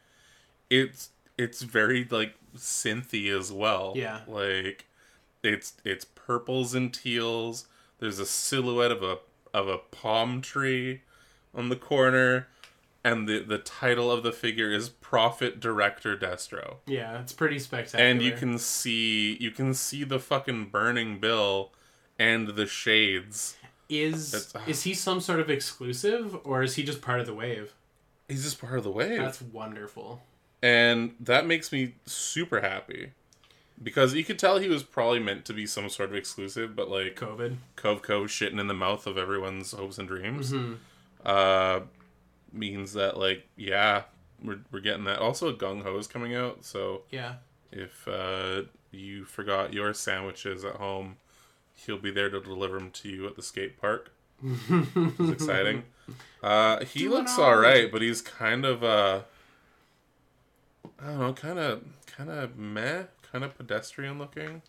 it's it's very like synthy as well. Yeah. Like, it's it's purples and teals. There's a silhouette of a of a palm tree on the corner, and the the title of the figure is Prophet Director Destro Yeah, it's pretty spectacular. and you can see you can see the fucking burning bill and the shades is It's- uh, is he some sort of exclusive or is he just part of the wave? he's just part of the wave That's wonderful. And that makes me super happy because you could tell he was probably meant to be some sort of exclusive, but like COVID. Kovco shitting in the mouth of everyone's hopes and dreams Mhm. uh, means that like yeah, we're we're getting that. Also, a Gung Ho is coming out, so Yeah. if uh, you forgot your sandwiches at home, he'll be there to deliver them to you at the skate park. It's exciting. Uh, he Doing looks all all right. right, but he's kind of uh, I don't know, kind of kind of meh, kind of pedestrian looking.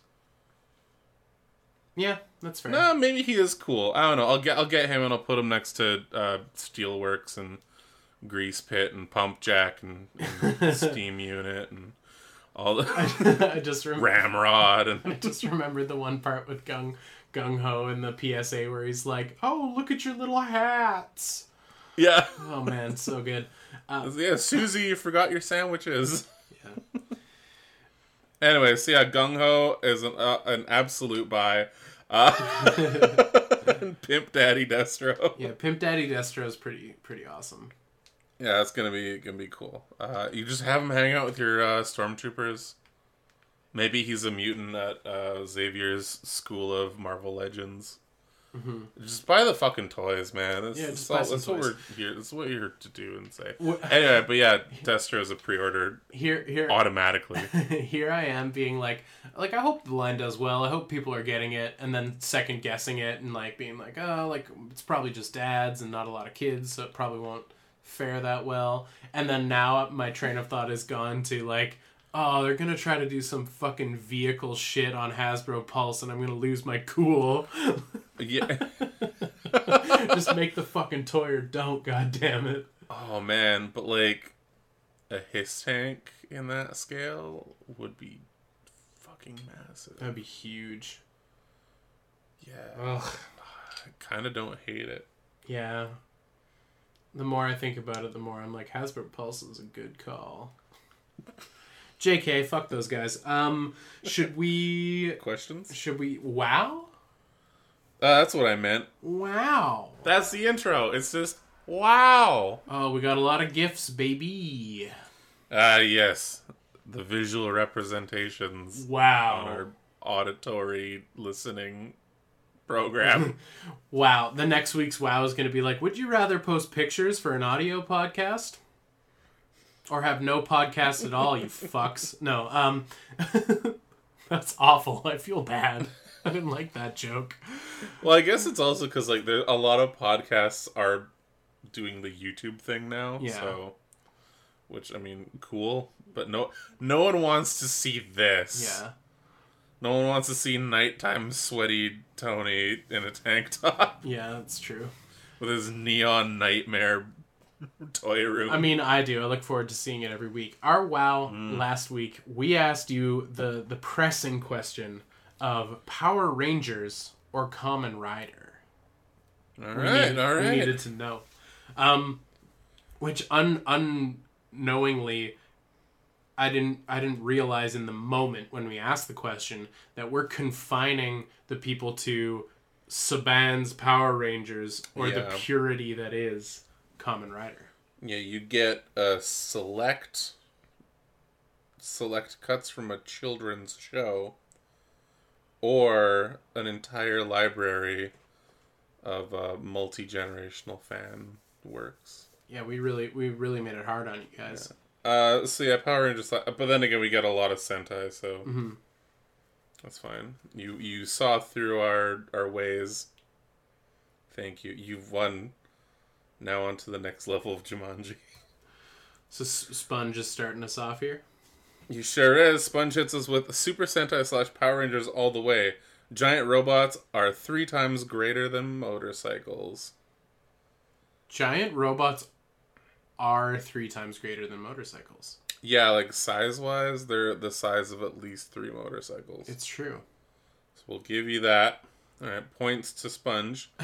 Yeah, that's fair. No, maybe he is cool. I don't know. I'll get I'll get him and I'll put him next to uh, Steelworks and Grease Pit and Pump Jack and, and Steam Unit and all the I just rem- Ramrod and I just remembered the one part with Gung Gung Ho in the PSA where he's like, "Oh, look at your little hats." yeah. Oh man, so good. Uh, Yeah, Susie, you forgot your sandwiches. yeah. Anyway, so yeah, Gung Ho is an, uh, an absolute buy. Uh, Pimp Daddy Destro. yeah, Pimp Daddy Destro is pretty pretty awesome. Yeah, it's gonna be gonna be cool. Uh, you just have him hang out with your uh, stormtroopers. Maybe he's a mutant at uh, Xavier's School of Marvel Legends. Just buy the fucking toys, man. That's, Mm-hmm. Yeah, just buy all, some that's what we're here. That's what you're here to do and say. Anyway, but yeah, Destro is a pre-order Here here automatically. here I am being like like I hope the line does well. I hope people are getting it and then second guessing it and like being like, "Oh, like it's probably just dads and not a lot of kids, so it probably won't fare that well." And then now my train of thought is gone to like, "Oh, they're to try to do some fucking vehicle shit on Hasbro Pulse and I'm to lose my cool." yeah. just make the fucking toy or don't, god damn it. Oh man, but like a hiss tank in that scale would be fucking massive. That'd be huge. Yeah. Ugh. I kind of don't hate it. Yeah. The more I think about it, the more I'm like, Hasbro Pulse is a good call. JK, fuck those guys. Um, should we? Questions? Should we? Wow, Uh, that's what I meant. wow. That's the intro. It's just wow. Oh, we got a lot of gifts, baby. Ah, yes. The visual representations on Wow, our auditory listening program. wow. The next week's wow is going to be like, would you rather post pictures for an audio podcast? Or have no podcast at all, you fucks. No, um, that's awful. I feel bad. I didn't like that joke. well, I guess it's also because like there a lot of podcasts are doing the YouTube thing now. Yeah. So, which I mean, cool, but no, no one wants to see this. Yeah. No one wants to see nighttime sweaty Tony in a tank top Yeah, that's true. with his neon nightmare toy room. I mean, I do. I look forward to seeing it every week. Our wow Mm. last week, we asked you the the pressing question of Power Rangers or Kamen Rider. all We right, needed, all we needed to know. Um, which un unknowingly, I didn't I didn't realize in the moment when we asked the question that we're confining the people to Saban's Power Rangers or the purity that is Kamen Rider. Yeah, you get a select select cuts from a children's show or an entire library of uh, multi-generational fan works. Yeah, we really we really made it hard on you guys. Uh, so yeah, Power Rangers. But then again, we get a lot of Sentai, so hmm that's fine. You you saw through our our ways. Thank you. You've won. Now on to the next level of Jumanji. So S- Sponge is starting us off here. You sure is. Sponge hits us with Super Sentai slash Power Rangers all the way. Giant robots are three times greater than motorcycles. Giant robots are three times greater than motorcycles. Yeah, like size wise, they're the size of at least three motorcycles. It's true. So we'll give you that. Alright, points to Sponge.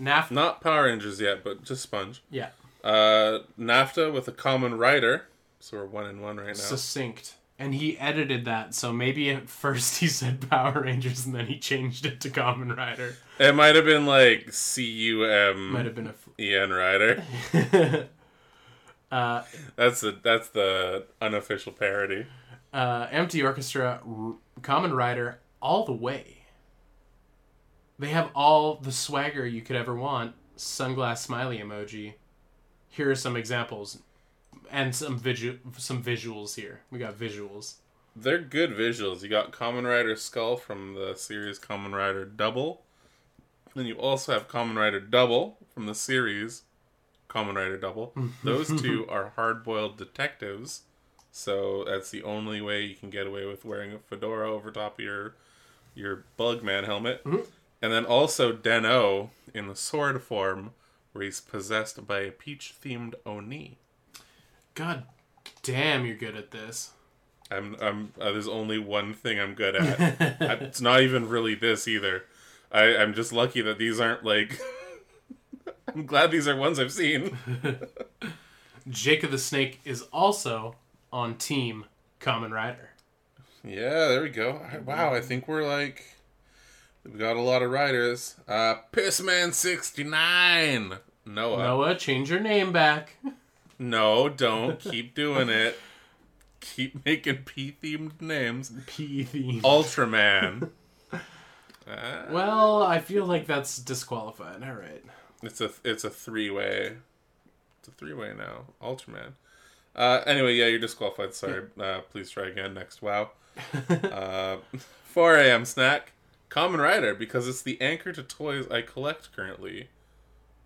NAFTA. Not Power Rangers yet, but just Sponge. Yeah. Uh, NAFTA with a Kamen Rider. So we're one in one right now. Succinct. And he edited that, so maybe at first he said Power Rangers and then he changed it to Kamen Rider. It might have been like C U M. Might have been E N Rider. Uh, That's the that's the unofficial parody. uh, Empty Orchestra, R- Kamen Rider, all the way. They have all the swagger you could ever want. Sunglass smiley emoji. Here are some examples, and some visu- some visuals here. We got visuals. They're good visuals. You got Kamen Rider Skull from the series Kamen Rider Double. Then you also have Kamen Rider Double from the series Kamen Rider Double. Those two are hard boiled detectives. So that's the only way you can get away with wearing a fedora over top of your your bug man helmet. Mm-hmm. And then also Den-O in the sword form where he's possessed by a peach themed Oni. God damn, you're good at this. I'm I'm uh, there's only one thing I'm good at. I, it's not even really this either. I I'm just lucky that these aren't like. I'm glad these are ones I've seen. Jake of the Snake is also on Team Kamen Rider. Yeah, there we go. Wow, I think we're like we got a lot of riders. Uh, Pissman sixty nine. Noah. Noah, change your name back. No, don't keep doing it. Keep making P themed names. P theme. Ultraman. Uh, Well, I feel like that's disqualified. All right. It's a it's a three way. It's a three way now. Ultraman. Uh, anyway, yeah, you're disqualified. Sorry. Uh, please try again next. Wow. uh, 4 a.m. snack. Kamen Rider because it's the anchor to toys I collect currently.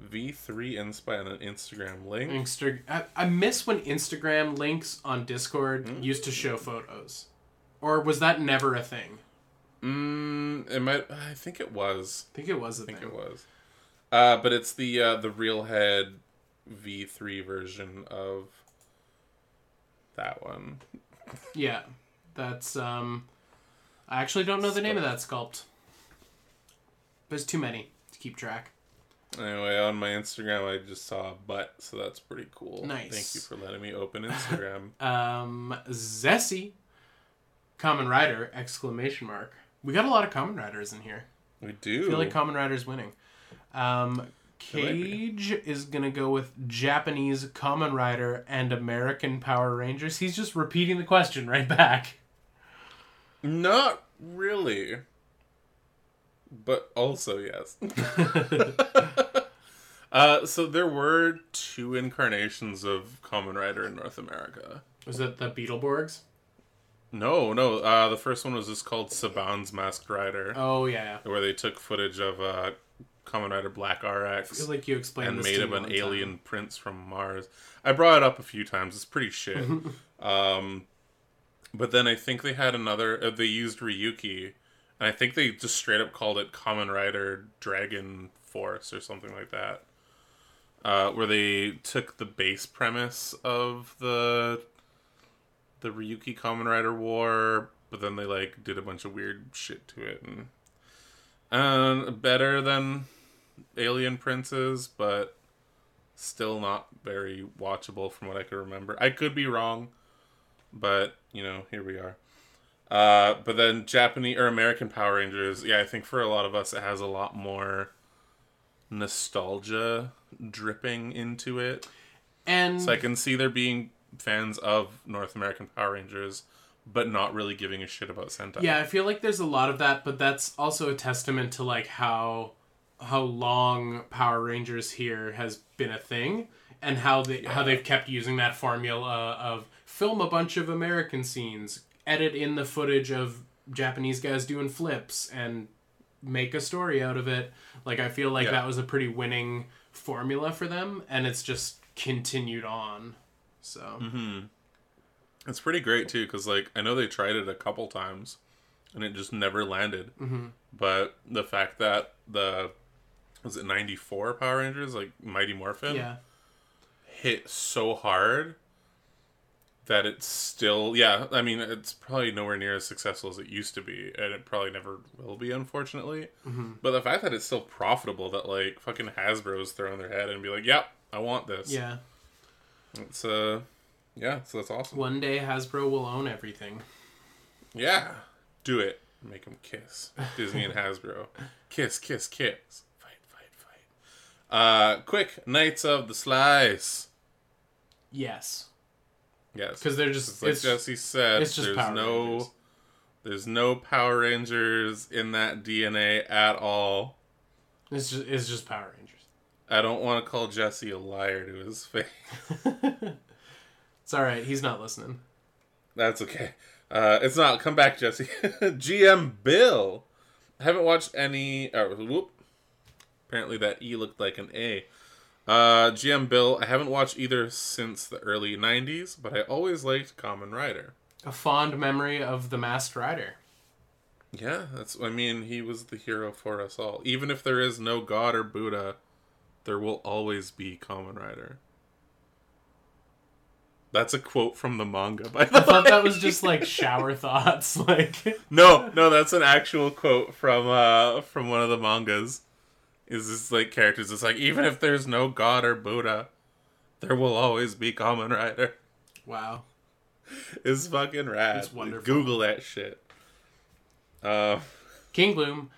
V3 Inspi on an Instagram link. Insta- I, I miss when Instagram links on Discord used to show photos. Or was that never a thing? Mm, it might. I think it was. I think it was a I think thing. it was. Uh, but it's the uh, the real head V3 version of that one. Yeah. That's um I actually don't know the name of that sculpt. There's too many to keep track. Anyway, on my Instagram, I just saw a butt, so that's pretty cool. Nice. Thank you for letting me open Instagram. Um Zessie Kamen Rider exclamation mark. We got a lot of Kamen Riders in here. we do. I feel like Kamen Rider's winning. Um Cage is gonna go with Japanese Kamen Rider and American Power Rangers. He's just repeating the question right back. Not really. But also, yes. uh, so there were two incarnations of Kamen Rider in North America. Was it the Beetleborgs? No, no. Uh, the first one was just called Saban's Masked Rider, Oh yeah. where they took footage of uh, Kamen Rider Black I RX feel like you explained and made him an time. alien prince from Mars. I brought it up a few times. It's pretty shit. um, but then I think they had another. Uh, they used Ryuki, and I think they just straight up called it Kamen Rider Dragon Force or something like that. Uh, where they took the base premise of the the Ryuki Kamen Rider War, but then they like did a bunch of weird shit to it, and better than Alien Princes, but still not very watchable from what I can remember. I could be wrong, but you know, here we are. Uh, but then Japanese or American Power Rangers, yeah, I think for a lot of us it has a lot more nostalgia dripping into it. And So I can see there being fans of North American Power Rangers, but not really giving a shit about Sentai. yeah, I feel like there's a lot of that, but that's also a testament to like how how long Power Rangers here has been a thing and how they how they've kept using that formula of film a bunch of American scenes, edit in the footage of Japanese guys doing flips and make a story out of it. Like I feel like Yeah. that was a pretty winning formula for them and it's just continued on. So, Mm-hmm. It's pretty great too, because like I know they tried it a couple times, and it just never landed. Mm-hmm. But the fact that the was it ninety four Power Rangers like Mighty Morphin yeah. hit so hard that it's still yeah. I mean, it's probably nowhere near as successful as it used to be, and it probably never will be, unfortunately. Mm-hmm. But the fact that it's still profitable, that like fucking Hasbro's throwing their head and be like, "Yep, I want this." Yeah. it's uh, yeah. So that's awesome. One day Hasbro will own everything. Yeah, do it. Make them kiss. Disney and Hasbro, kiss, kiss, kiss. Fight, fight, fight. Uh, quick, Knights of the Slice. Yes, Yes, because they're just It's like it's, Jesse said, it's just there's Power no Rangers. there's no Power Rangers in that DNA at all. it's just it's just Power Rangers. I don't want to call Jesse a liar to his face. It's all right. He's not listening. That's okay. Uh, it's not. Come back, Jesse. GM Bill. I haven't watched any. Oh, whoop. Apparently that E looked like an A. Uh, GM Bill. I haven't watched either since the early '90s, but I always liked Kamen Rider. A fond memory of the Masked Rider. Yeah, that's. I mean, he was the hero for us all. Even if there is no God or Buddha, there will always be Kamen Rider. That's a quote from the manga, by the I thought that was just like shower thoughts. Like No, no, that's an actual quote from uh from one of the mangas. Is this like characters? It's like even if there's no God or Buddha, there will always be Kamen Rider. wow. It's fucking rad. It's wonderful. Google that shit. Uh, King Bloom,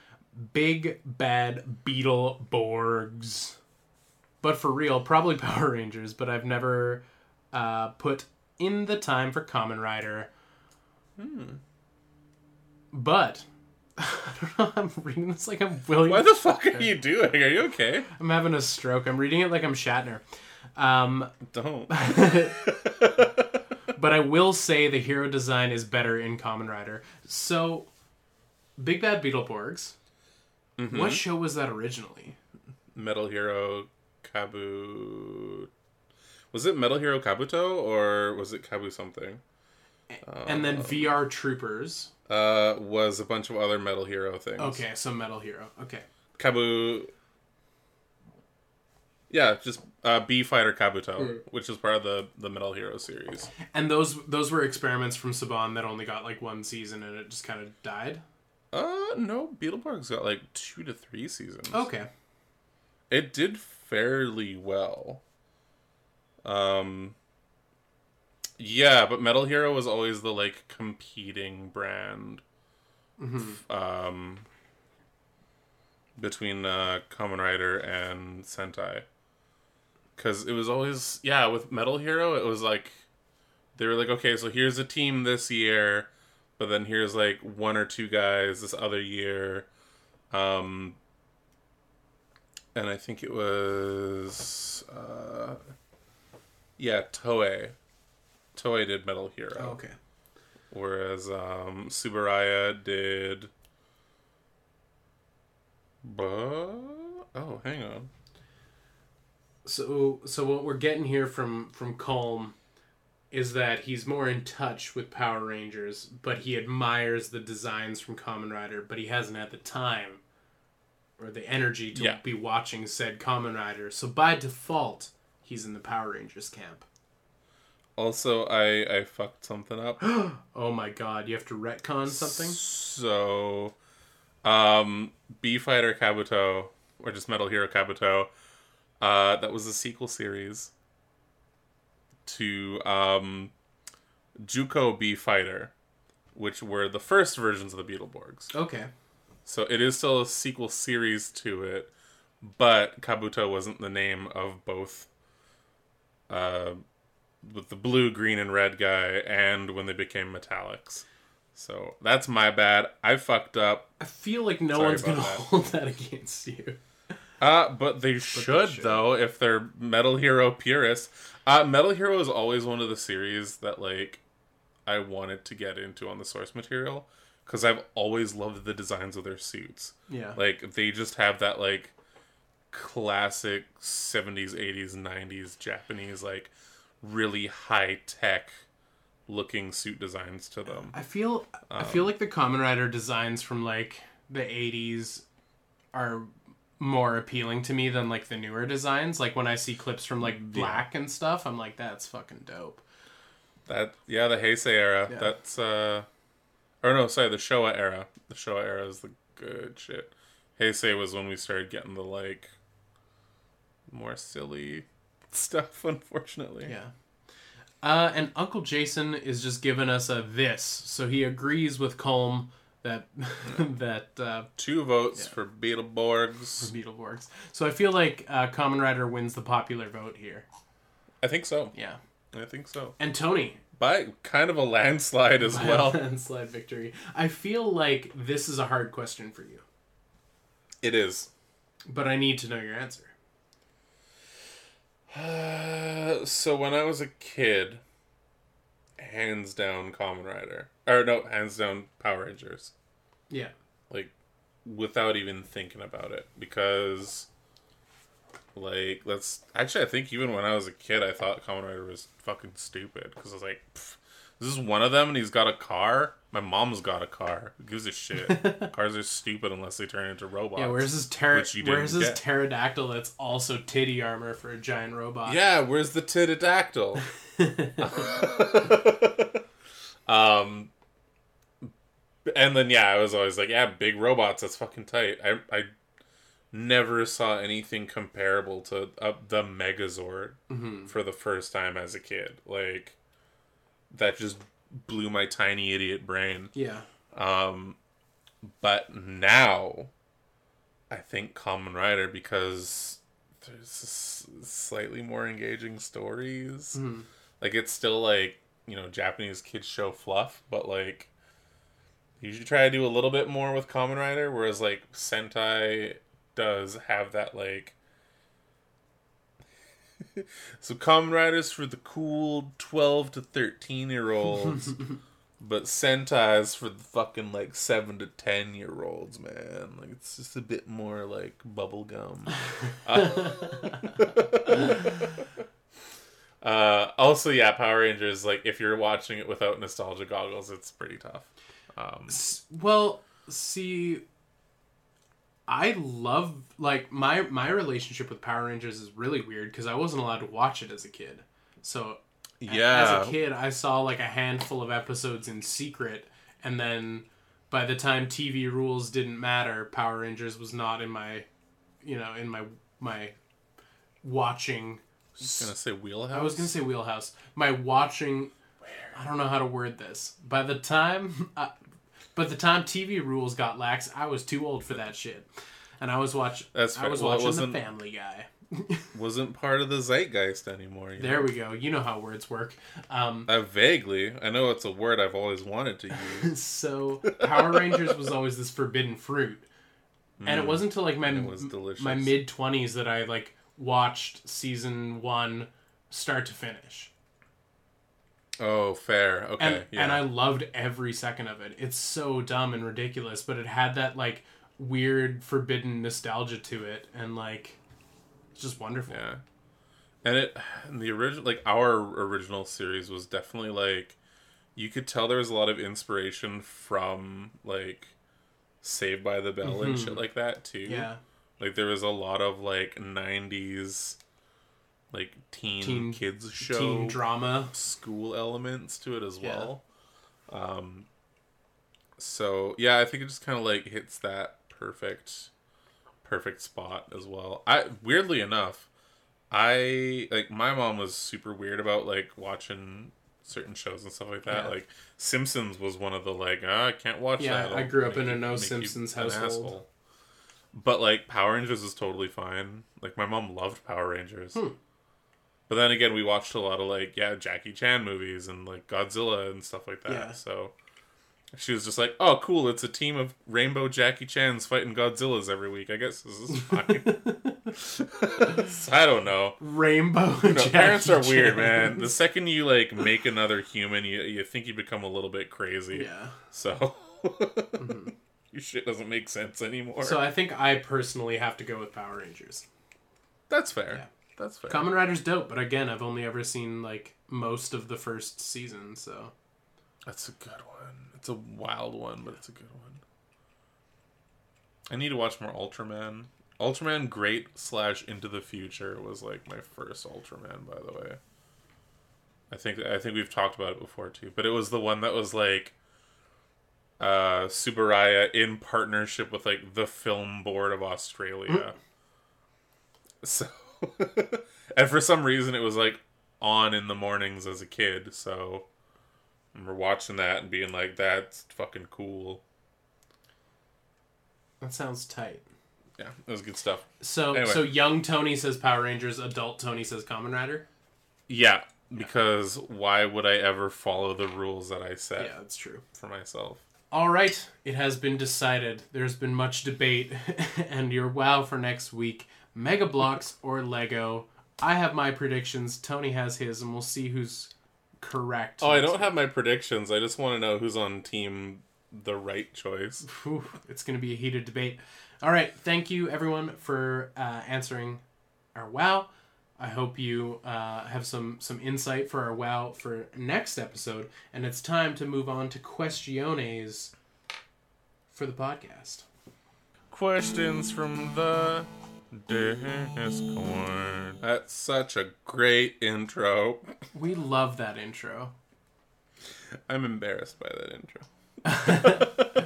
big bad Beetleborgs But for real, probably Power Rangers, but I've never uh, put in the time for Kamen Rider. Hmm. But I don't know, I'm reading this like I'm William what the fuck are you doing? Are you okay? I'm having a stroke. I'm reading it like I'm Shatner. Um, Don't. but I will say the hero design is better in Kamen Rider. So, Big Bad Beetleborgs. Mm-hmm. What show was that originally? Metal Hero Kabu. Was it Metal Hero Kabuto or was it Kabu something? And then VR Troopers. Uh, was a bunch of other Metal Hero things. Okay, so Metal Hero. Okay. Kabu. Yeah, just uh, B Fighter Kabuto, Hmm. which is part of the the Metal Hero series. And those those were experiments from Saban that only got like one season and it just kind of died. Uh, no, Beetleborg's got like two to three seasons. Okay. It did fairly well. Um. Yeah, but Metal Hero was always the like competing brand. Um. Between uh, Kamen Rider and Sentai. Because it was always yeah with Metal Hero it was like they were like okay so here's a team this year, but then here's like one or two guys this other year. Um, and I think it was uh, yeah Toei. Toei did Metal Hero, okay. whereas um, Tsuburaya did. But oh, hang on. So so what we're getting here from from Colm is that he's more in touch with Power Rangers, but he admires the designs from Kamen Rider, but he hasn't had the time or the energy to Yeah. be watching said Kamen Rider. So by default, he's in the Power Rangers camp. Also, I I fucked something up. Oh my god, you have to retcon something? So, um, B Fighter Kabuto, or just Metal Hero Kabuto, uh, that was a sequel series to um, Juko B Fighter, which were the first versions of the Beetleborgs. Okay. So it is still a sequel series to it, but Kabuto wasn't the name of both. Uh, with the blue, green, and red guy, and when they became metallics. So that's my bad. I fucked up. I feel like no Sorry one's gonna that. hold that against you. Uh, but they should, should. though if they're Metal Hero purists. Uh, Metal Hero is always one of the series that like I wanted to get into on the source material because I've always loved the designs of their suits. Yeah. Like they just have that like classic 70s, 80s, 90s Japanese like really high tech looking suit designs to them. I feel I Um, feel like the Kamen Rider designs from like the 80s are more appealing to me than like the newer designs. Like when I see clips from like Black and stuff, I'm like that's fucking dope. That yeah, the Heisei era. Yeah. That's uh or no, sorry, the Showa era. The Showa era is the good shit. Heisei was when we started getting the like more silly stuff, unfortunately. Yeah. Uh, and Uncle Jason is just giving us a this, so he agrees with Colm that that uh, Two votes for Beetleborgs. Beetleborgs. So I feel like uh, Kamen Rider wins the popular vote here. I think so. Yeah. I think so. And Tony, By kind of a landslide as well. landslide victory. I feel like this is a hard question for you, It is. but I need to know your answer. Uh, so when I was a kid, hands down Kamen Rider. Or no, hands down Power Rangers. Yeah. Like without even thinking about it because like let's actually I think even when I was a kid I thought Kamen Rider was fucking stupid because I was like this is one of them and he's got a car. My mom's got a car. Who gives a shit? Cars are stupid unless they turn into robots. Yeah, where's his ter- where's his get. pterodactyl that's also titty armor for a giant robot? Yeah, where's the pterodactyl? um, and then yeah, I was always like, yeah, big robots. That's fucking tight. I I never saw anything comparable to uh, the Megazord Mhm. for the first time as a kid. Like that just blew my tiny idiot brain. Yeah. Um, but now, I think Kamen Rider because there's slightly more engaging stories. Mhm. Like it's still like you know Japanese kids show fluff, but like you usually try to do a little bit more with Kamen Rider, whereas like Sentai does have that like. so Kamen Riders for the cool twelve to thirteen year olds. But Sentai's for the fucking like seven to ten year olds, man. Like it's just a bit more like bubblegum. uh, also, yeah, Power Rangers. Like if you're watching it without nostalgia goggles, it's pretty tough. Um, Well, see, I love like my my relationship with Power Rangers is really weird because I wasn't allowed to watch it as a kid. So yeah, as a kid, I saw like a handful of episodes in secret, and then by the time TV rules didn't matter, Power Rangers was not in my, you know, in my my watching. I was gonna say wheelhouse. I was gonna say wheelhouse. My watching. I don't know how to word this. By the time, uh, by the time TV rules got lax, I was too old for that shit, and I was watch. That's I was Well, watching The Family Guy. wasn't part of the zeitgeist anymore. There know? we go. You know how words work. Um, I vaguely. I know it's a word I've always wanted to use. so Power Rangers was always this forbidden fruit, and it wasn't until like my was my mid twenties that I like watched season one start to finish. Oh, fair. Okay. and yeah. and I loved every second of it. It's so dumb and ridiculous, but it had that like weird forbidden nostalgia to it, and like it's just wonderful. Yeah. And it and the original like our original series was definitely like you could tell there was a lot of inspiration from like Saved by the Bell and Mhm. shit like that too. Yeah, Like there was a lot of like 90s like teen, Teen- kids show teen drama. school elements to it as Yeah. well. Um so yeah, I think it just kind of like hits that perfect perfect spot as well. I weirdly enough, I like my mom was super weird about like watching certain shows and stuff like that. Yeah. Like Simpsons was one of the like ah, I can't watch Yeah, that. I grew up in a no Simpsons household. But like Power Rangers is totally fine. Like my mom loved Power Rangers. Hmm. But then again, we watched a lot of like yeah Jackie Chan movies and like Godzilla and stuff like that. Yeah. So she was just like, "Oh, cool! It's a team of rainbow Jackie Chans fighting Godzillas every week. I guess this is fine." So I don't know. Rainbow. You know, parents are weird, Chan. man. The second you like make another human, you you think you become a little bit crazy. Yeah. So mm-hmm. your shit doesn't make sense anymore. So I think I personally have to go with Power Rangers. That's fair. Yeah. That's fair. Kamen Rider's dope, but again, I've only ever seen like most of the first season, so That's a good one. It's a wild one, but it's a good one. I need to watch more Ultraman. Ultraman Great slash Into the Future was like my first Ultraman, by the way. I think I think we've talked about it before too, but it was the one that was like uh Tsuburaya in partnership with like the Film Board of Australia. so and for some reason it was like on in the mornings as a kid, so I remember watching that and being like, "That's fucking cool." that sounds tight. Yeah, it was good stuff. So Anyway. so young Tony says Power Rangers, adult Tony says Kamen Rider. Yeah, because why would I ever follow the rules that I set Yeah, that's true. for myself? All right, it has been decided. There's been much debate, and your wow for next week: Mega Bloks or Lego. I have my predictions. Tony has his, and we'll see who's correct. Oh, I don't have my predictions. I just want to know who's on team the right choice. Whew, it's going to be a heated debate. All right, thank you everyone for uh, answering our wow. I hope you uh, have some some insight for our wow for next episode, and it's time to move on to questiones for the podcast. Questions from the Discord. That's such a great intro. We love that intro. I'm embarrassed by that intro.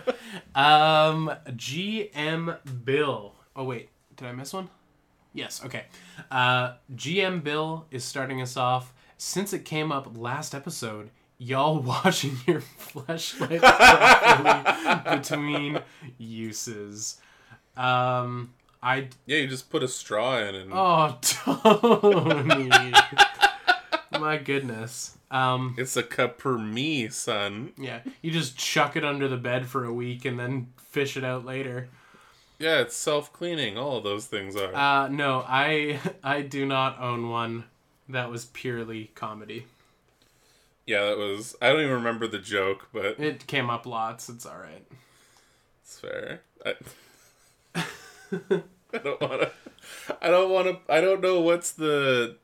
Um, GM Bill. Oh wait, did I miss one? Yes. Okay. Uh, GM Bill is starting us off. Since it came up last episode, y'all washing your flashlight between uses. Um, I Yeah, you just put a straw in and oh Tony, my goodness. Um, it's a cup per me, son. yeah, you just chuck it under the bed for a week and then fish it out later. Yeah, it's self cleaning. All of those things are. Uh, no, I I do not own one. That was purely comedy. yeah, that was. I don't even remember the joke, but It came up lots. It's all right. it's fair. I, I don't want to. I don't want to. I don't know what's the.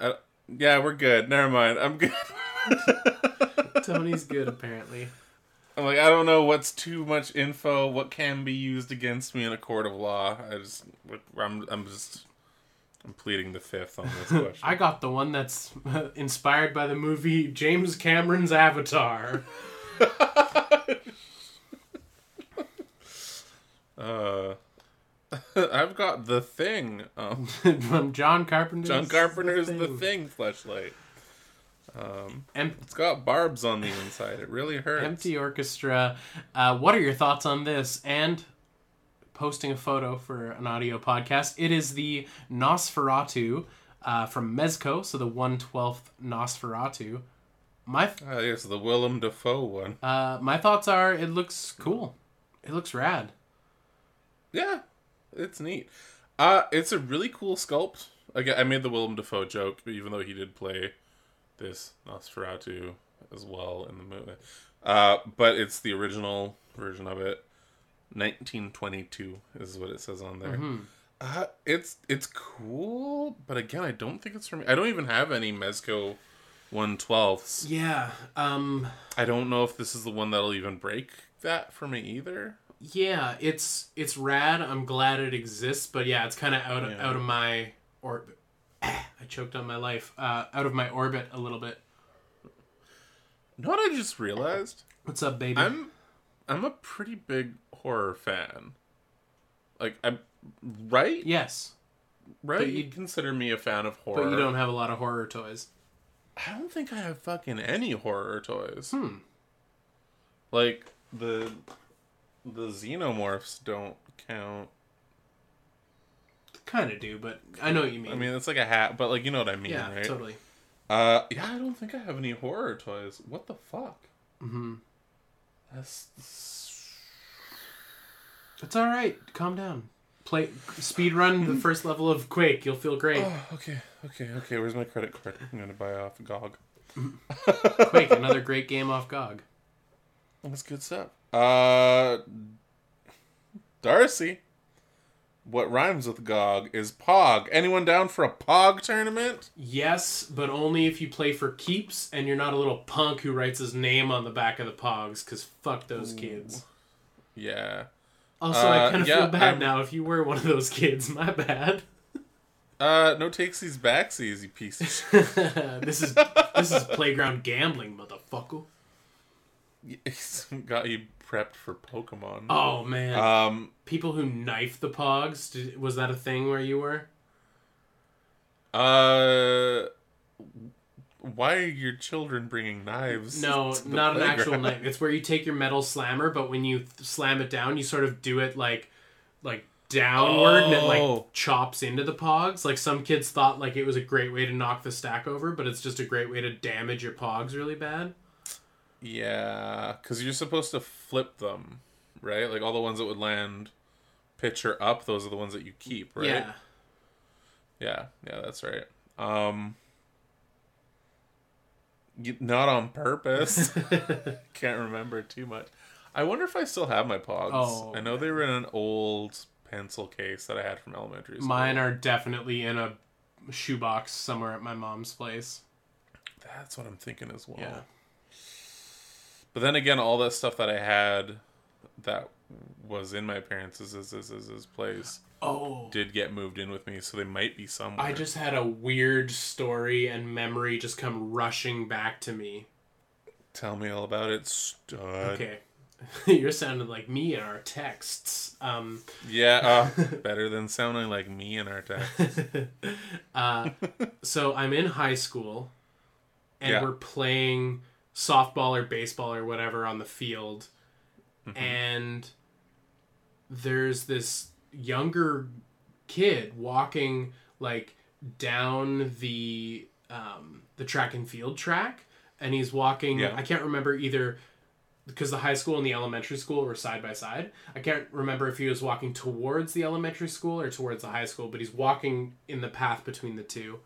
I, yeah, we're good. Never mind. I'm good. Tony's good apparently. I'm like, I don't know what's too much info. What can be used against me in a court of law? I just, I'm, I'm just, I'm pleading the fifth on this question. I got the one that's inspired by the movie James Cameron's Avatar. Uh, I've got the thing. Um, From John Carpenter's John Carpenter's the thing flashlight. Um, Em- it's got barbs on the inside. It really hurts. Empty Orchestra. Uh, what are your thoughts on this? And posting a photo for an audio podcast. It is the Nosferatu uh, from Mezco, so the 112th Nosferatu. My Ah, yes, the Willem Dafoe one. uh, my thoughts are it looks cool. It looks rad. Yeah, it's neat. Uh, it's a really cool sculpt. Again, I made the Willem Dafoe joke, even though he did play this Nosferatu as well in the movie. Uh, but it's the original version of it. 1922 is what it says on there. Uh, it's it's cool, but again, I don't think it's for me. I don't even have any Mezco 112s. Yeah. Um I don't know if this is the one that'll even break that for me either. Yeah, it's it's rad. I'm glad it exists, but yeah, it's kind of out of, Yeah. out of my orbit. I choked on my life. Uh, out of my orbit a little bit. You know what I just realized? What's up, baby? I'm I'm a pretty big horror fan. Like I'm right? yes, right? but you you- consider me a fan of horror. but you don't have a lot of horror toys. I don't think I have fucking any horror toys. Hmm. Like the the xenomorphs don't count. Kind of do, but I know what you mean. I mean, it's like a hat, but like you know what I mean, yeah, right? totally. Uh, yeah, I don't think I have any horror toys. What the fuck? hmm That's It's all right. Calm down. Play speed run the first level of Quake. You'll feel great. oh, okay, okay, okay. Where's my credit card? I'm gonna buy off GOG. Quake, another great game off GOG. That's good stuff. Uh, Darcy. What rhymes with GOG is POG. Anyone down for a POG tournament? Yes, but only if you play for keeps and you're not a little punk who writes his name on the back of the Pogs. Because fuck those kids. Yeah. Also, I Uh, kind of yeah, feel bad I'm- now if you were one of those kids. My bad. Uh, no takesies backsies, you piece of shit. this is this is playground gambling, motherfucker. Got you prepped for Pokemon. Oh man, Um, people who knife the Pogs. Did, was that a thing where you were? uh, why are your children bringing knives? No, not an actual knife. It's where you take your metal slammer, but when you th- slam it down, you sort of do it like like downward and it Oh. like chops into the pogs. Like some kids thought like it was a great way to knock the stack over, but it's just a great way to damage your pogs really bad. Yeah, because you're supposed to flip them, right? Like all the ones that would land pitcher up, those are the ones that you keep, right? Yeah. yeah, yeah, that's right. Um, not on purpose. Can't remember too much. I wonder if I still have my pogs. Oh. I know they were in an old pencil case that I had from elementary school. Mine are definitely in a shoebox somewhere at my mom's place. That's what I'm thinking as well. Yeah. But then again, all that stuff that I had that was in my parents' is, is, is, is, is place Oh. did get moved in with me, so they might be somewhere. I just had a weird story and memory just come rushing back to me. Tell me all about it, stud. Okay. You're sounding like me in our texts. Um, Yeah, uh, better than sounding like me in our text. uh, so I'm in high school, and Yeah. we're playing softball or baseball or whatever on the field, and there's this younger kid walking like down the um, the track and field track, and he's walking. Yeah. I can't remember either because the high school and the elementary school were side by side. I can't remember if he was walking towards the elementary school or towards the high school, but he's walking in the path between the two,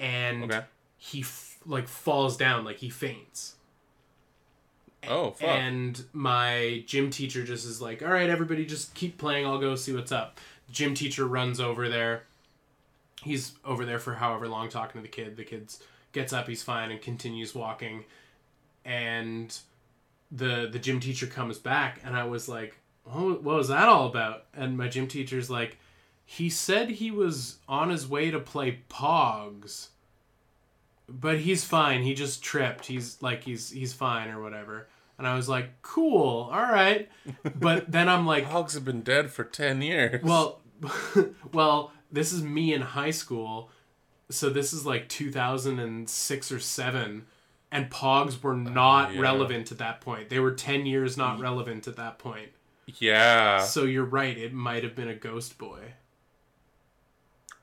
and Okay. he f- like falls down, like he faints. Oh, fuck. And my gym teacher just is like, "All right, everybody, just keep playing. I'll go see what's up." Gym teacher runs over there. He's over there for however long talking to the kid. The kid gets up, he's fine, and continues walking. And the the gym teacher comes back, and I was like, oh, "What was that all about?" And my gym teacher's like, "He said he was on his way to play Pogs." But he's fine. He just tripped. He's like he's he's fine or whatever. And I was like, cool, all right. But then I'm like, Hogs have been dead for 10 years. well, well, this is me in high school, so this is like 2006 or seven, and Pogs were uh, not yeah. relevant at that point. They were 10 years not relevant at that point. yeah. So you're right. It might have been a Ghost Boy.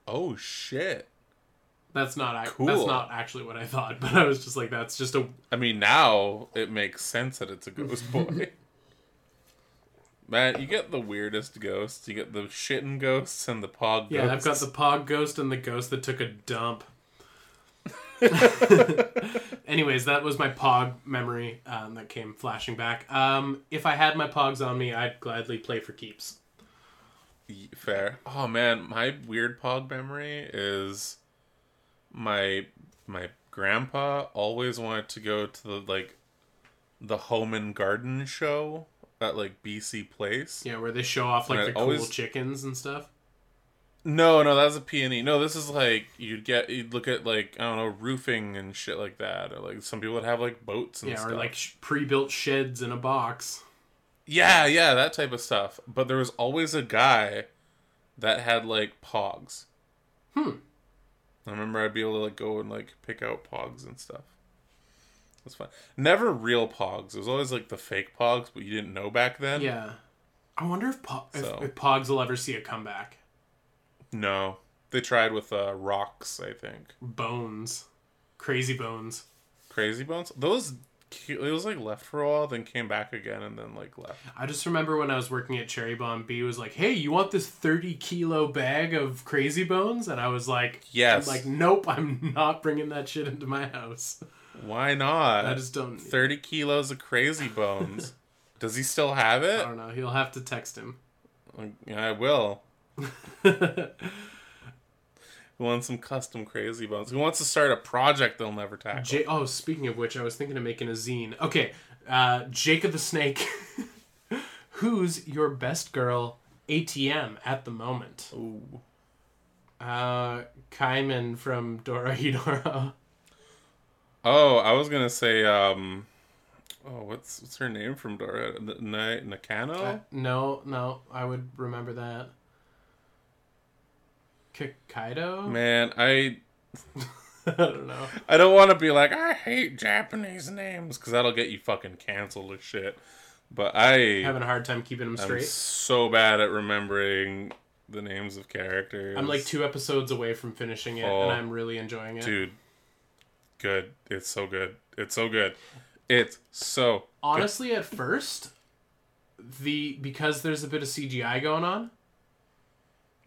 Oh, shit. That's not ac- Cool. that's not actually what I thought, but I was just like, that's just a I mean, now it makes sense that it's a ghost boy. Man, you get the weirdest ghosts. You get the shitting ghosts and the pog ghosts. Yeah, ghosts. I've got the Pog Ghost and the Ghost that took a dump. Anyways, that was my Pog memory um, that came flashing back. Um, if I had my Pogs on me, I'd gladly play for keeps. Fair. Oh man, my weird pog memory is my my grandpa always wanted to go to the like the home and garden show at like BC Place. Yeah, where they show off like Right, the cool chickens and stuff. No, no, that's a peony. No, this is like you'd get you'd look at like I don't know roofing and shit like that, or like some people would have like boats and Yeah, stuff. or like sh- pre-built sheds in a box. yeah, yeah, that type of stuff. But there was always a guy that had like pogs. Hmm. I remember I'd be able to like go and like pick out pogs and stuff. That's fun. Never real pogs. It was always like the fake pogs, but you didn't know back then. Yeah. I wonder if, po- if, if Pogs will ever see a comeback. No, they tried with uh, rocks. I think Bones. Crazy Bones. Crazy Bones. Those it was like left for a while, then came back again, and then like left. I just remember when I was working at Cherry Bomb, B was like, "Hey, you want this thirty kilo bag of Crazy Bones?" And I was like, Yes. I'm like, nope, I'm not bringing that shit into my house. Why not? I just don't. Thirty kilos of Crazy Bones. Does he still have it? I don't know. He'll have to text him. I will. Who wants some custom Crazy Bones? Who wants to start a project they'll never tackle? J- oh, speaking of which, I was thinking of making a zine. Okay, uh, Jake of the Snake. Who's your best girl ATM at the moment? Ooh. Uh, Kaiman from Dorohedoro. Oh, I was gonna say, um, oh, what's what's her name from Dora? N- N- Nakano? Uh, no, no, I would remember that. Kikaido? Man, I I don't know. I don't want to be like I hate Japanese names because that'll get you fucking canceled or shit. But I Having a hard time keeping them I'm straight. so bad at remembering the names of characters. I'm like two episodes away from finishing it, Oh. and I'm really enjoying it. dude. Good. It's so good. It's so good. It's so Honestly, at first, the because there's a bit of CGI going on,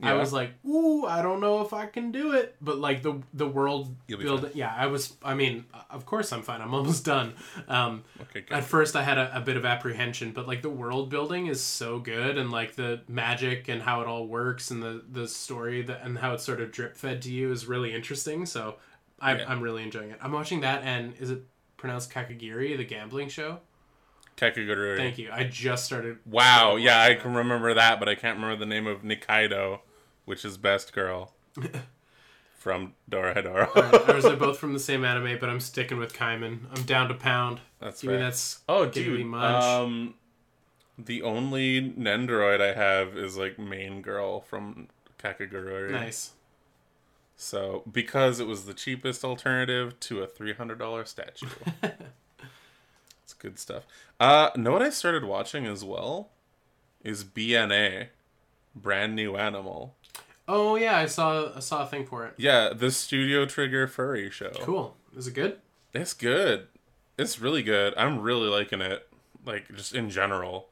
I was like, "Ooh, I don't know if I can do it." But like the the world You'll be build, yeah, I was. I mean, of course I'm fine. I'm almost done. Um, okay. At first, I had a, a bit of apprehension, but like the world building is so good, and like the magic and how it all works, and the the story that and how it's sort of drip fed to you is really interesting. So, I, Yeah. I'm really enjoying it. I'm watching that, and is it pronounced Kakagiri, the gambling show? Kakegurui. Thank you. I just started. Wow. Yeah, I can remember that, but I can't remember the name of Nikaido, which is best girl from Dorohedoro. that. Ours are both from the same anime, but I'm sticking with Kaiman. I'm down to pound. That's Give me that's Oh, dude. munch. Um, the only Nendoroid I have is like main girl from Kakegurui. nice. So because it was the cheapest alternative to a three hundred dollar statue, it's good stuff. Uh, know what I started watching as well is BNA, brand new animal. Oh yeah, I saw I saw a thing for it. Yeah, the Studio Trigger furry show. Cool. Is it good? It's good. It's really good. I'm really liking it. Like just in general.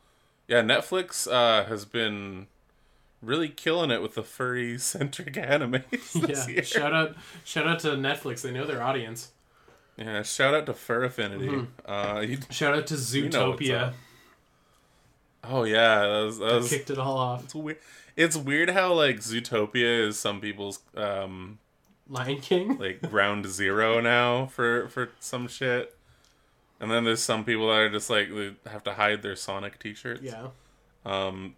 Yeah, Netflix uh, has been really killing it with the furry centric animes this yeah. year. Shout out shout out to Netflix. They know their audience. Yeah, shout out to Fur Affinity. Mm-hmm. Uh, you, Shout out to know what's Zootopia. oh yeah, that was, that was Kicked it all off. it's weird. It's weird how like Zootopia is some people's um Lion King. like ground zero now for for some shit, and then there's some people that are just like they have to hide their Sonic T-shirts. Yeah. Um,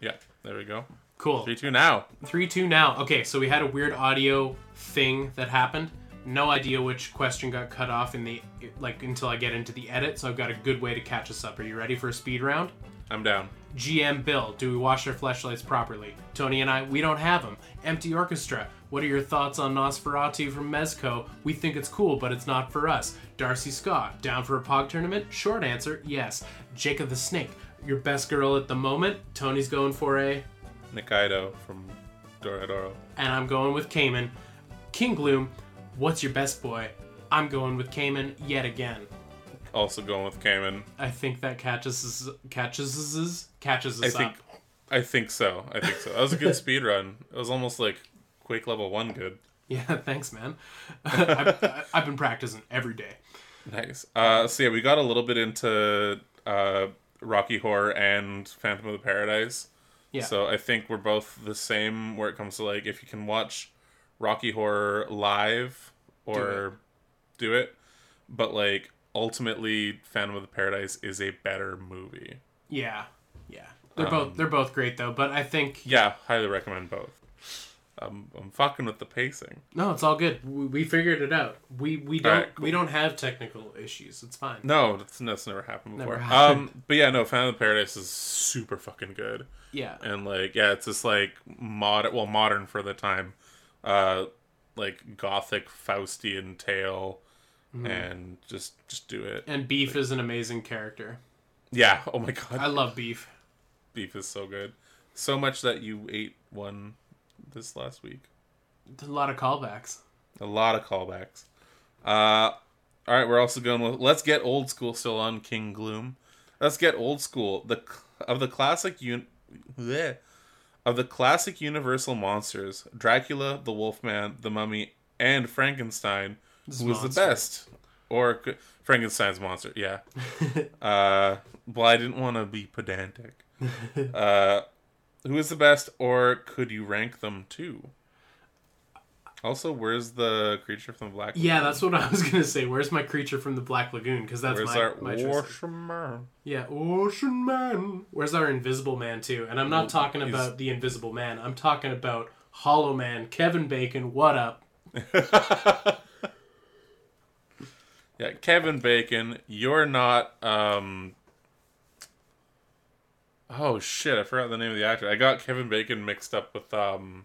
yeah, there we go. Cool. Three two now. Three two now. Okay, so we had a weird audio thing that happened. No idea which question got cut off in the like until I get into the edit. So I've got a good way to catch us up. Are you ready for a speed round? I'm down. GM Bill, do we wash our flashlights properly? Tony and I, we don't have them. Empty Orchestra, what are your thoughts on Nosferatu from Mezco? We think it's cool, but it's not for us. Darcy Scott, down for a POG tournament? Short answer, yes. Jacob the Snake, your best girl at the moment? Tony's going for a, Nikaido from Doradoro. and I'm going with Kaiman. King Gloom, what's your best boy? I'm going with Kaiman yet again. Also going with Kaiman. I think that catches us, catches us, catches I think up. I think so. I think so. That was a good speed run. It was almost like Quake level one good. Yeah, thanks, man. I've, I've been practicing every day. Nice. Uh, so yeah, we got a little bit into uh, Rocky Horror and Phantom of the Paradise. Yeah. So I think we're both the same where it comes to like if you can watch Rocky Horror live or do it, but like ultimately Phantom of the Paradise is a better movie. Yeah, yeah. They're Um, both they're both great though. But I think Yeah, highly recommend both. Um, I'm fucking with the pacing. no, it's all good. We, we figured it out. We we don't Alright, we don't have technical issues. It's fine. No, that's, that's never happened Never before. happened. Um, but yeah, no, Phantom of the Paradise is super fucking good. Yeah, and like yeah it's just like mod well modern for the time uh like gothic faustian tale Mm-hmm. and just just do it and Beef is an amazing character. yeah oh my god I love Beef. beef is so good so much that you ate one this last week a lot of callbacks. a lot of callbacks uh all right we're also going with let's get old school still on king gloom let's get old school the of the classic un- bleh. of the classic universal monsters dracula the wolfman the mummy and frankenstein who was the best or frankenstein's monster yeah uh well i didn't want to be pedantic uh who is the best or could you rank them too also where's the creature from the black Yeah, that's what I was gonna say. Where's my creature from the Black Lagoon? Because that's where's my, our my. Ocean Yeah, Ocean Man. Where's our Invisible Man too? And I'm not talking he's- about the Invisible Man. I'm talking about Hollow Man, Kevin Bacon. What up? yeah kevin bacon you're not um oh shit i forgot the name of the actor i got kevin bacon mixed up with um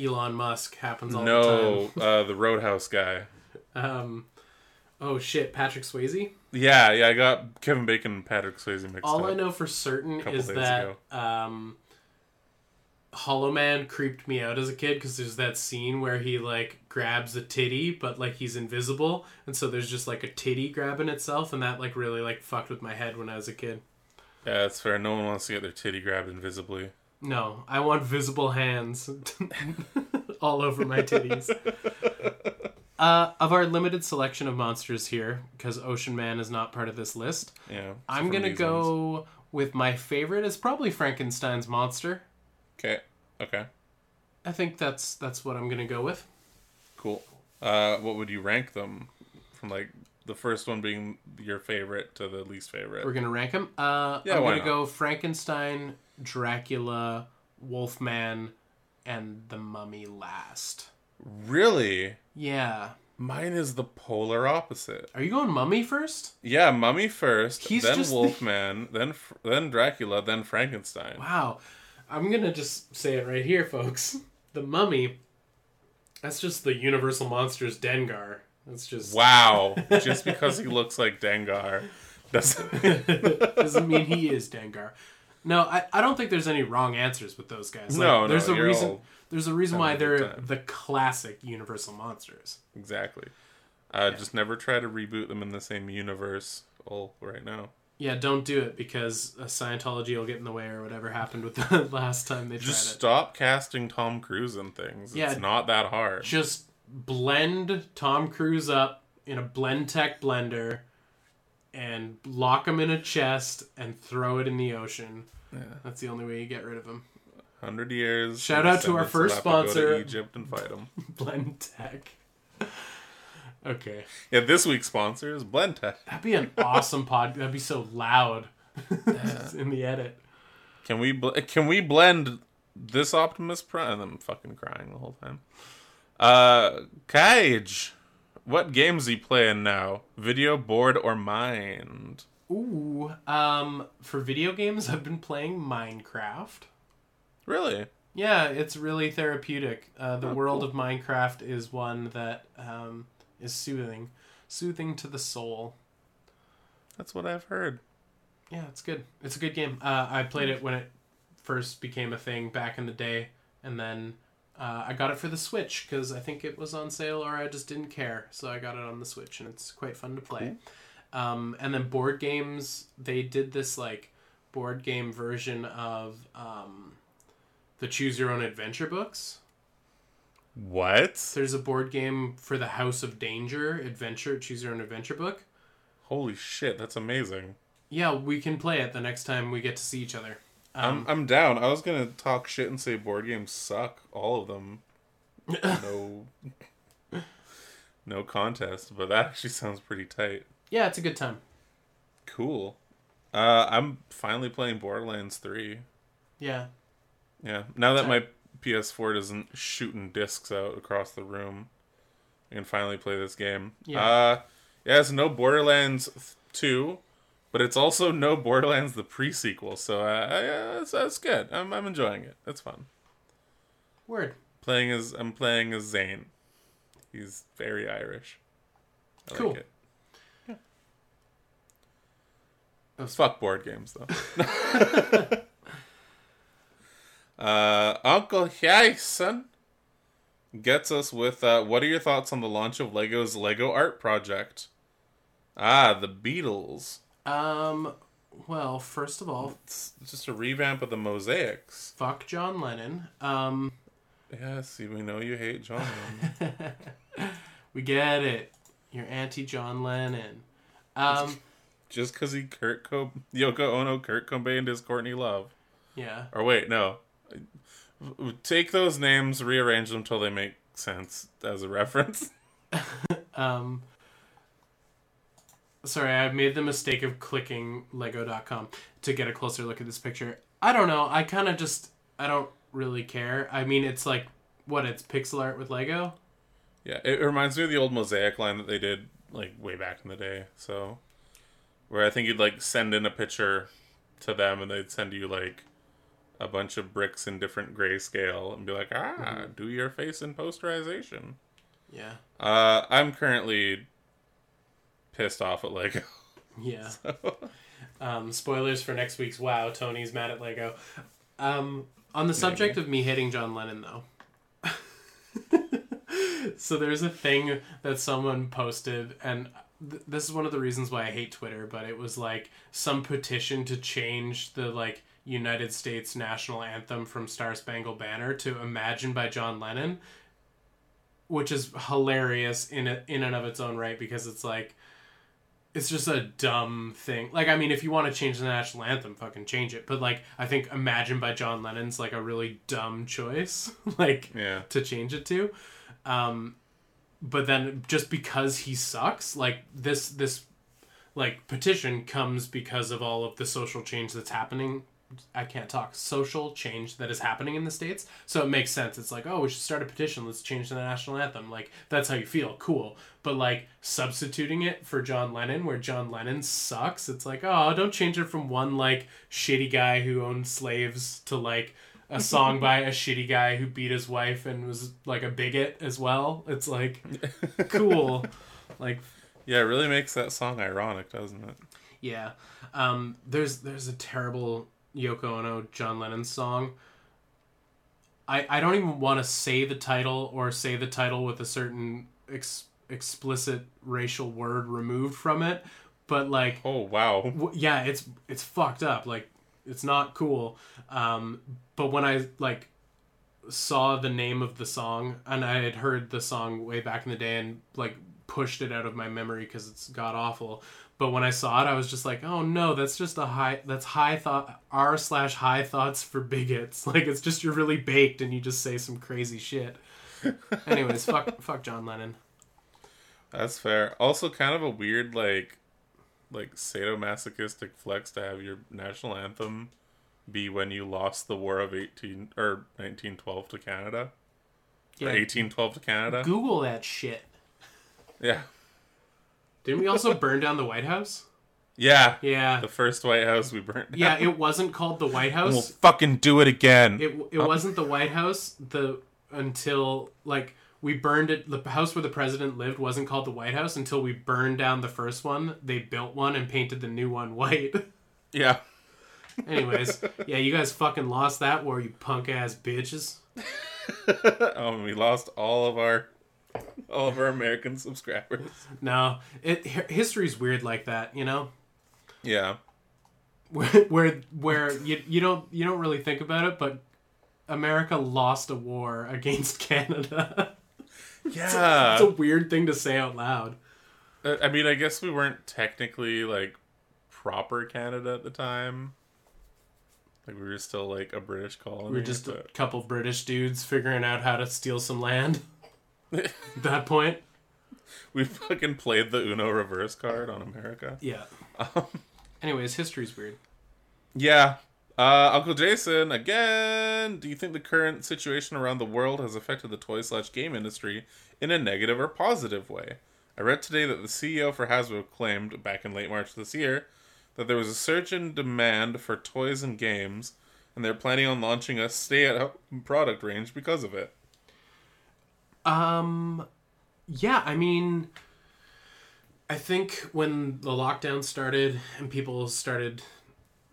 Elon Musk happens all no the time. No, uh the roadhouse guy. Um, oh shit, Patrick Swayze. Yeah, yeah, I got Kevin Bacon and Patrick Swayze mixed All up. All I know for certain is that ago. um, Hollow Man creeped me out as a kid because there's that scene where he like grabs a titty, but like he's invisible, and so there's just like a titty grabbing itself, and that like really like fucked with my head when I was a kid. Yeah, that's fair. No one wants to get their titty grabbed invisibly. No, I want visible hands all over my titties. Uh, of our limited selection of monsters here, because Ocean Man is not part of this list, Yeah. I'm gonna go ones. with my favorite is probably Frankenstein's monster. Okay. Okay. I think that's that's what I'm gonna go with. Cool. Uh, what would you rank them from like the first one being your favorite to the least favorite? We're gonna rank them. Uh, Yeah, I'm why gonna not? go Frankenstein, Dracula, Wolfman, and the Mummy last. Really? Yeah. Mine is the polar opposite. Are you going Mummy first? Yeah, Mummy first, He's then just the- Wolfman, then then Dracula, then Frankenstein. Wow. I'm gonna just say it right here, folks. The Mummy. That's just the Universal Monsters Dengar. That's just Wow! Just because he looks like Dengar doesn't. doesn't mean he is Dengar. No, I, I don't think there's any wrong answers with those guys. Like, No, no, there's a reason. There's a reason why having a good they're time. the classic Universal monsters. exactly. Uh, Just never try to reboot them in the same universe. All right now. Yeah, don't do it because Scientology will get in the way or whatever happened with the last time they Just tried it. stop casting Tom Cruise in things. Yeah. It's not that hard. Just blend Tom Cruise up in a Blendtec blender and lock him in a chest and throw it in the ocean. Yeah. That's the only way you get rid of him. Hundred years. Shout out to our first have to go to sponsor. Egypt and fight them. blend tech. Okay. Yeah, this week's sponsor is Blendtec. That'd be an awesome pod. That'd be so loud in the edit. Can we bl- can we blend this Optimus Prime? I'm fucking crying the whole time. Uh, Cage, what games are you playing now? Video, board, or mind? Ooh. Um, for video games, I've been playing Minecraft. Really? Yeah, it's really therapeutic. Uh, the Oh, world cool. of Minecraft is one that um, is soothing, soothing to the soul. That's what I've heard. Yeah, it's good. It's a good game. Uh, I played it when it first became a thing back in the day, and then uh, I got it for the Switch because I think it was on sale, or I just didn't care, so I got it on the Switch, and it's quite fun to play. Um, and then board games, they did this like board game version of um, the Choose Your Own Adventure books. What? There's a board game for the House of Danger Adventure Choose Your Own Adventure book. Holy shit, that's amazing. Yeah, we can play it the next time we get to see each other. Um, I'm I'm down. I was gonna talk shit and say board games suck, all of them. No, no contest. But that actually sounds pretty tight. yeah, it's a good time. Cool. Uh, I'm finally playing Borderlands Three. Yeah, Yeah. Now that my PS4 doesn't shooting discs out across the room, I can finally play this game. Yeah. Uh, yeah. It's no Borderlands Two, but it's also no Borderlands the pre-sequel. So uh, yeah, that's, that's good. I'm I'm enjoying it. It's fun. word. Playing as I'm playing as Zane. He's very Irish. I Cool. like it. Was- Fuck board games though. uh, Uncle Jason gets us with uh, what are your thoughts on the launch of Lego's Lego Art Project? Ah, the Beatles. Um, well, first of all, It's just a revamp of the mosaics. fuck John Lennon. Um, Yeah, see, we know you hate John. Lennon. we get it. You're anti John Lennon. Um, just because he Kurt Co- Yoko Ono, Kurt Cobain is Courtney Love. yeah. Or wait, no. Take those names, rearrange them till they make sense as a reference. Um, sorry, I made the mistake of clicking Lego.com to get a closer look at this picture. I don't know. I kind of just I don't really care. I mean, it's like what? It's pixel art with Lego. Yeah, it reminds me of the old mosaic line that they did like way back in the day. So, where I think you'd like send in a picture to them, and they'd send you like a bunch of bricks in different grayscale, and be like, ah, do your face in posterization. Yeah. Uh, I'm currently pissed off at Lego. Yeah. Um, spoilers for next week's WoW. Tony's mad at Lego. Um, On the subject of me hating John Lennon, though. so there's a thing that someone posted, and th- this is one of the reasons why I hate Twitter, but it was like some petition to change the like United States national anthem from Star Spangled Banner to Imagine by John Lennon, which is hilarious in a, in and of its own right because it's like it's just a dumb thing. Like, I mean, if you want to change the national anthem, fucking change it. But like, I think "Imagine" by John Lennon's like a really dumb choice, like Yeah. to change it to. Um, but then just because he sucks, like this this like petition comes because of all of the social change that's happening. I can't talk. Social change that is happening in the states, so it makes sense. It's like, oh, we should start a petition. Let's change the national anthem. Like that's how you feel. Cool. But like substituting it for John Lennon, where John Lennon sucks. It's like, oh, don't change it from one like shitty guy who owned slaves to like a song by a shitty guy who beat his wife and was like a bigot as well. It's like cool. Like Yeah, it really makes that song ironic, doesn't it? yeah. Um, there's there's a terrible Yoko Ono John Lennon song. I I don't even want to say the title or say the title with a certain ex- explicit racial word removed from it, but like Oh wow. w- yeah, it's it's fucked up. Like it's not cool. Um, but when I like saw the name of the song and I had heard the song way back in the day and like pushed it out of my memory because it's god awful. But when I saw it, I was just like, oh no, that's just a high. That's high thought r slash high thoughts for bigots. Like it's just you're really baked and you just say some crazy shit. Anyways, fuck fuck John Lennon. That's fair. Also kind of a weird like like sadomasochistic flex to have your national anthem be when you lost the war of 18 or 1912 to Canada. Or Yeah, 1812 to Canada. Google that shit. Yeah. Didn't we also burn down the White House? Yeah. Yeah. The first White House we burned. down. Yeah, it wasn't called the White And we'll House. fucking do it again. It it wasn't the White House the until like we burned it. The house where the president lived wasn't called the White House until we burned down the first one. They built one and painted the new one white. yeah. Anyways, yeah, you guys fucking lost that war, you punk ass bitches. um, we lost all of our all of our American subscribers. No, it history's weird like that, you know. Yeah. Where where where you you don't you don't really think about it, but America lost a war against Canada. Yeah. It's a weird thing to say out loud. Uh, I mean, I guess we weren't technically like proper Canada at the time. Like we were still like a British colony. We're just a couple British dudes figuring out how to steal some land. At that point, we fucking played the Uno reverse card on America. yeah. Um, Anyways, history's weird. yeah. Uh, Uncle Jason, again, do you think the current situation around the world has affected the toy slash game industry in a negative or positive way? I read today that the CEO for Hasbro claimed, back in late March this year, that there was a surge in demand for toys and games, and they're planning on launching a stay at home product range because of it. Um, yeah, I mean, I think when the lockdown started and people started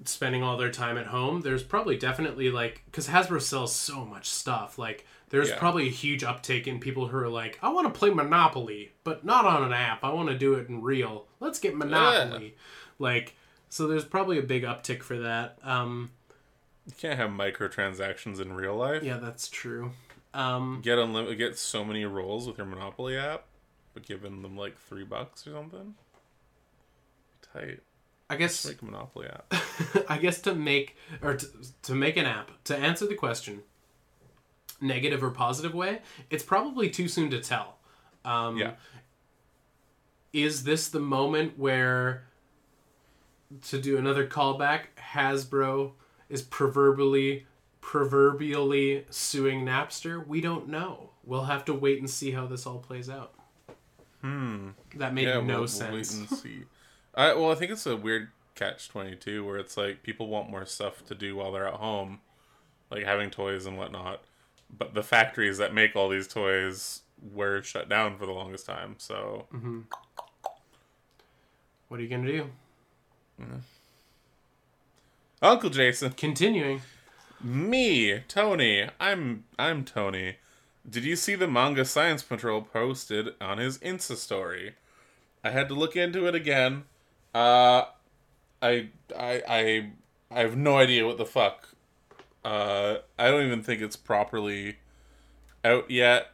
spending all their time at home, there's probably definitely like, because Hasbro sells so much stuff, like, there's Yeah. probably a huge uptake in people who are like, I want to play Monopoly, but not on an app. I want to do it in real. Let's get Monopoly. Like, so there's probably a big uptick for that. Um, You can't have microtransactions in real life. yeah, that's true. Um, Get unlimited, get so many rolls with your Monopoly app, but giving them like three bucks or something. Tight. I guess Make Monopoly app. I guess to make or to, to make an app to answer the question, negative or positive way, it's probably too soon to tell. Um, Yeah. Is this the moment where, to do another callback, Hasbro is proverbially proverbially suing Napster? We don't know. We'll have to wait and see how this all plays out. Hmm. That made yeah, no we'll, we'll sense. wait and see. I well, I think it's a weird catch twenty two where it's like people want more stuff to do while they're at home, like having toys and whatnot. But the factories that make all these toys were shut down for the longest time. So Mm-hmm. What are you gonna do? Uncle Jason, Continuing. Me, Tony. I'm I'm Tony. Did you see the manga Science Patrol posted on his Insta story? I had to look into it again. Uh I I I I have no idea what the fuck. Uh I don't even think it's properly out yet.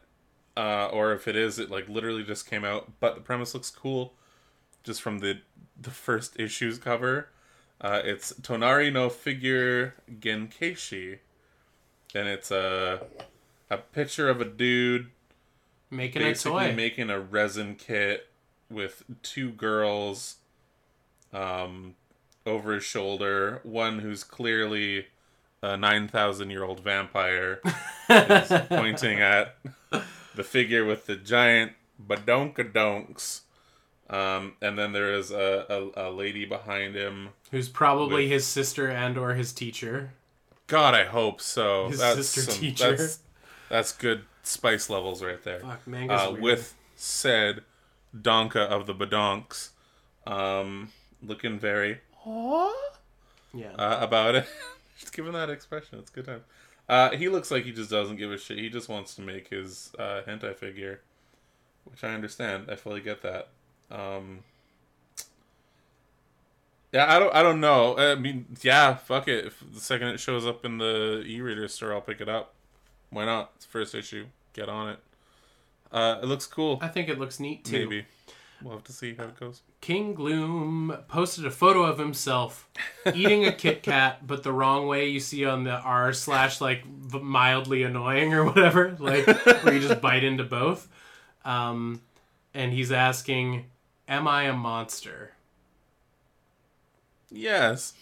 Uh or if it is, it like literally just came out, but the premise looks cool just from the the first issue's cover. Uh, it's Tonari no figure Genkeishi, and it's a a picture of a dude Making a basically toy. making a resin kit with two girls um, over his shoulder. One who's clearly a nine thousand year old vampire is pointing at the figure with the giant badonkadonks. Um, and then there is a, a, a lady behind him. Who's probably With- his sister and or his teacher. God, I hope so. His that's sister some- teacher. That's, that's good spice levels right there. Fuck, manga's Uh, weird. with said Donka of the Badonks, um, looking very yeah. uh, about it. just giving that expression. It's a good time. Uh, he looks like he just doesn't give a shit. He just wants to make his uh, hentai figure, which I understand. I fully get that. Um, yeah, I don't. I don't know. I mean, yeah, fuck it. If the second it shows up in the e-reader store, I'll pick it up. Why not? It's the first issue. Get on it. Uh, it looks cool. I think it looks neat too. Maybe we'll have to see how it goes. King Gloom posted a photo of himself eating a Kit Kat, but the wrong way you see on the R slash like mildly annoying or whatever, like where you just bite into both. Um, and he's asking, "Am I a monster?" Yes.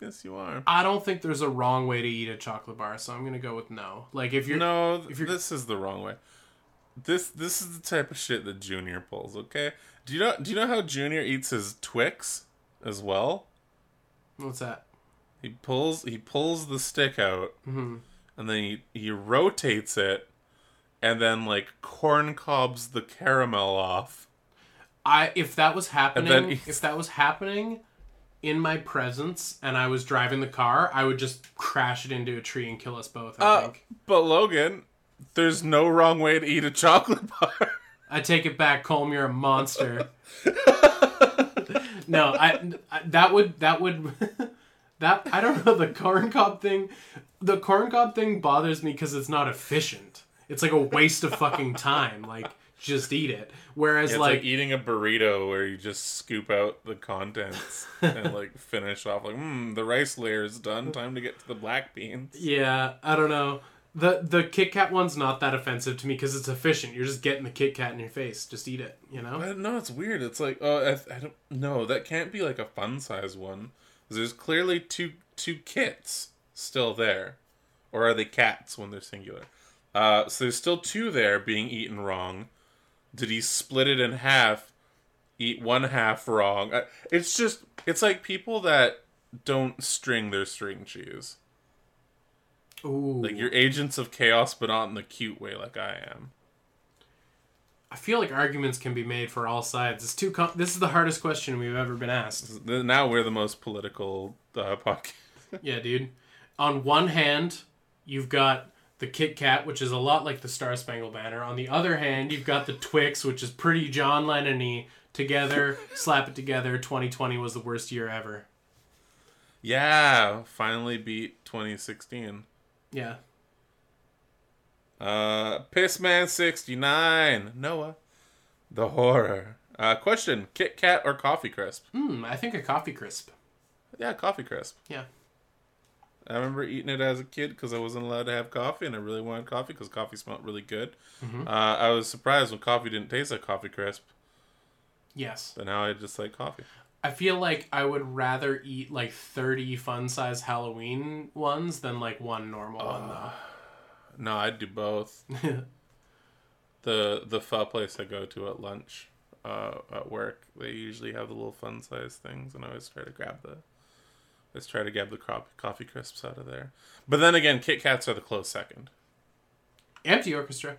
Yes, you are. I don't think there's a wrong way to eat a chocolate bar, so I'm gonna go with no. Like if you're no, if you're- this is the wrong way. This this is the type of shit that Junior pulls. Okay, do you know do you know how Junior eats his Twix as well? what's that? He pulls he pulls the stick out, hmm and then he he rotates it, and then like corn cobs the caramel off. I if that was happening, if that was happening in my presence and I was driving the car, I would just crash it into a tree and kill us both. I Uh, think. but Logan, there's no wrong way to eat a chocolate bar. I take it back, Colm. You're a monster. no, I, I that would that would that I don't know the corn cob thing. The corn cob thing bothers me because it's not efficient. It's like a waste of fucking time. Like just eat it. Whereas It's like, like eating a burrito where you just scoop out the contents and like finish off like, hmm, the rice layer is done. Time to get to the black beans. Yeah, I don't know. The the Kit Kat one's not that offensive to me because it's efficient. You're just getting the Kit Kat in your face. Just eat it, you know? But no, it's weird. It's like, oh, I, I don't no, that can't be like a fun size one. There's clearly two two kits still there, or are they cats when they're singular? Uh, so there's still two there being eaten wrong. Did he split it in half? Eat one half wrong. Uh, It's just it's like people that don't string their string cheese. Ooh. Like you're agents of chaos, but not in the cute way like I am. I feel like arguments can be made for all sides. It's too. Com- this is the hardest question we've ever been asked. Now we're the most political uh, podcast. yeah, dude. On one hand, you've got the Kit Kat, which is a lot like the Star Spangled Banner. On the other hand, you've got the Twix, which is pretty John Lennon-y. Together, slap it together. 2020 was the worst year ever. Yeah, finally beat 2016. Yeah. Uh, Pissman69, Noah, the horror. Uh, question: Kit Kat or Coffee Crisp? Hmm. I think a coffee crisp. Yeah, Coffee Crisp. Yeah. I remember eating it as a kid because I wasn't allowed to have coffee, and I really wanted coffee because coffee smelled really good. Mhm. Uh, I was surprised when coffee didn't taste like Coffee Crisp, Yes. but now I just like coffee. I feel like I would rather eat like 30 fun size Halloween ones than like one normal one No, I'd do both. the the pho place I go to at lunch uh, at work, they usually have the little fun size things, and I always try to grab the, always try to grab the crop, coffee crisps out of there. But then again, Kit Kats are the close second. Empty orchestra.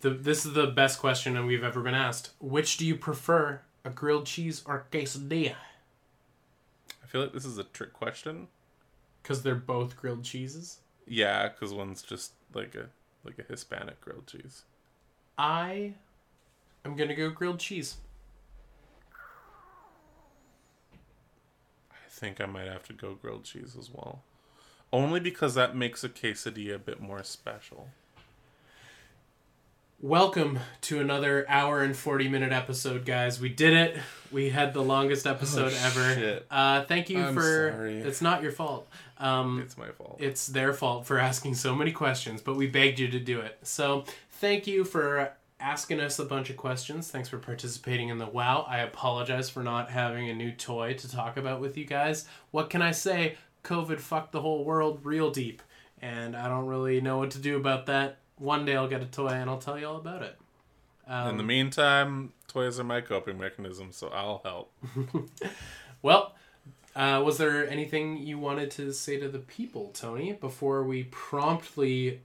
The, this is the best question that we've ever been asked. Which do you prefer, a grilled cheese or quesadilla? I feel like this is a trick question Because they're both grilled cheeses. Yeah, because one's just like a like a Hispanic grilled cheese. I am gonna go grilled cheese. I think I might have to go grilled cheese as well. Only because that makes a quesadilla a bit more special. Welcome to another hour and 40 minute episode, guys. We did it. We had the longest episode Oh, ever. Uh, thank you I'm for. sorry. It's not your fault. Um, It's my fault. it's their fault for asking so many questions, but we begged you to do it. So thank you for asking us a bunch of questions. Thanks for participating in the WoW. I apologize for not having a new toy to talk about with you guys. What can I say? COVID fucked the whole world real deep, and I don't really know what to do about that. One day I'll get a toy and I'll tell you all about it. Um, In the meantime, toys are my coping mechanism, so I'll help. Well, uh, was there anything you wanted to say to the people, Tony, before we promptly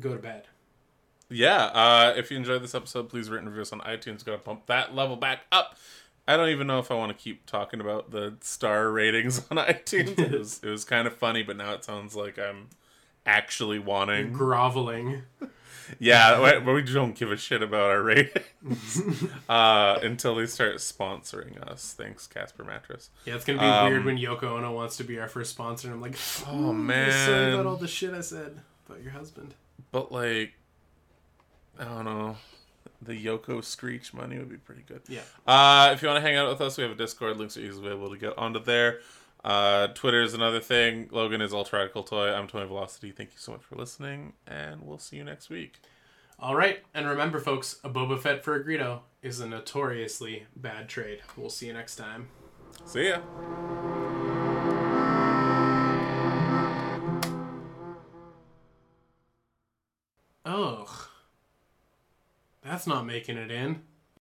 go to bed? Yeah, uh, if you enjoyed this episode, please rate and review us on iTunes. Gotta pump that level back up. I don't even know if I want to keep talking about the star ratings on iTunes. it, was, it was kind of funny, but now it sounds like I'm actually wanting. Groveling. Yeah, but we don't give a shit about our ratings uh, until they start sponsoring us. Thanks, Casper Mattress. Yeah, it's gonna be Um, weird when Yoko Ono wants to be our first sponsor, and I'm like, Oh "Ooh, Sorry about all man, the shit I said about your husband. but like, I don't know. The Yoko Screech money would be pretty good. Yeah. Uh, if you want to hang out with us, we have a Discord. Links are easily able to get onto there. Uh, Twitter is another thing. Logan is Ultra Radical Toy. I'm Tony Velocity. Thank you so much for listening, and we'll see you next week. All right, and remember, folks, a Boba Fett for a Greedo is a notoriously bad trade. We'll see you next time. See ya. Ugh. That's not making it in.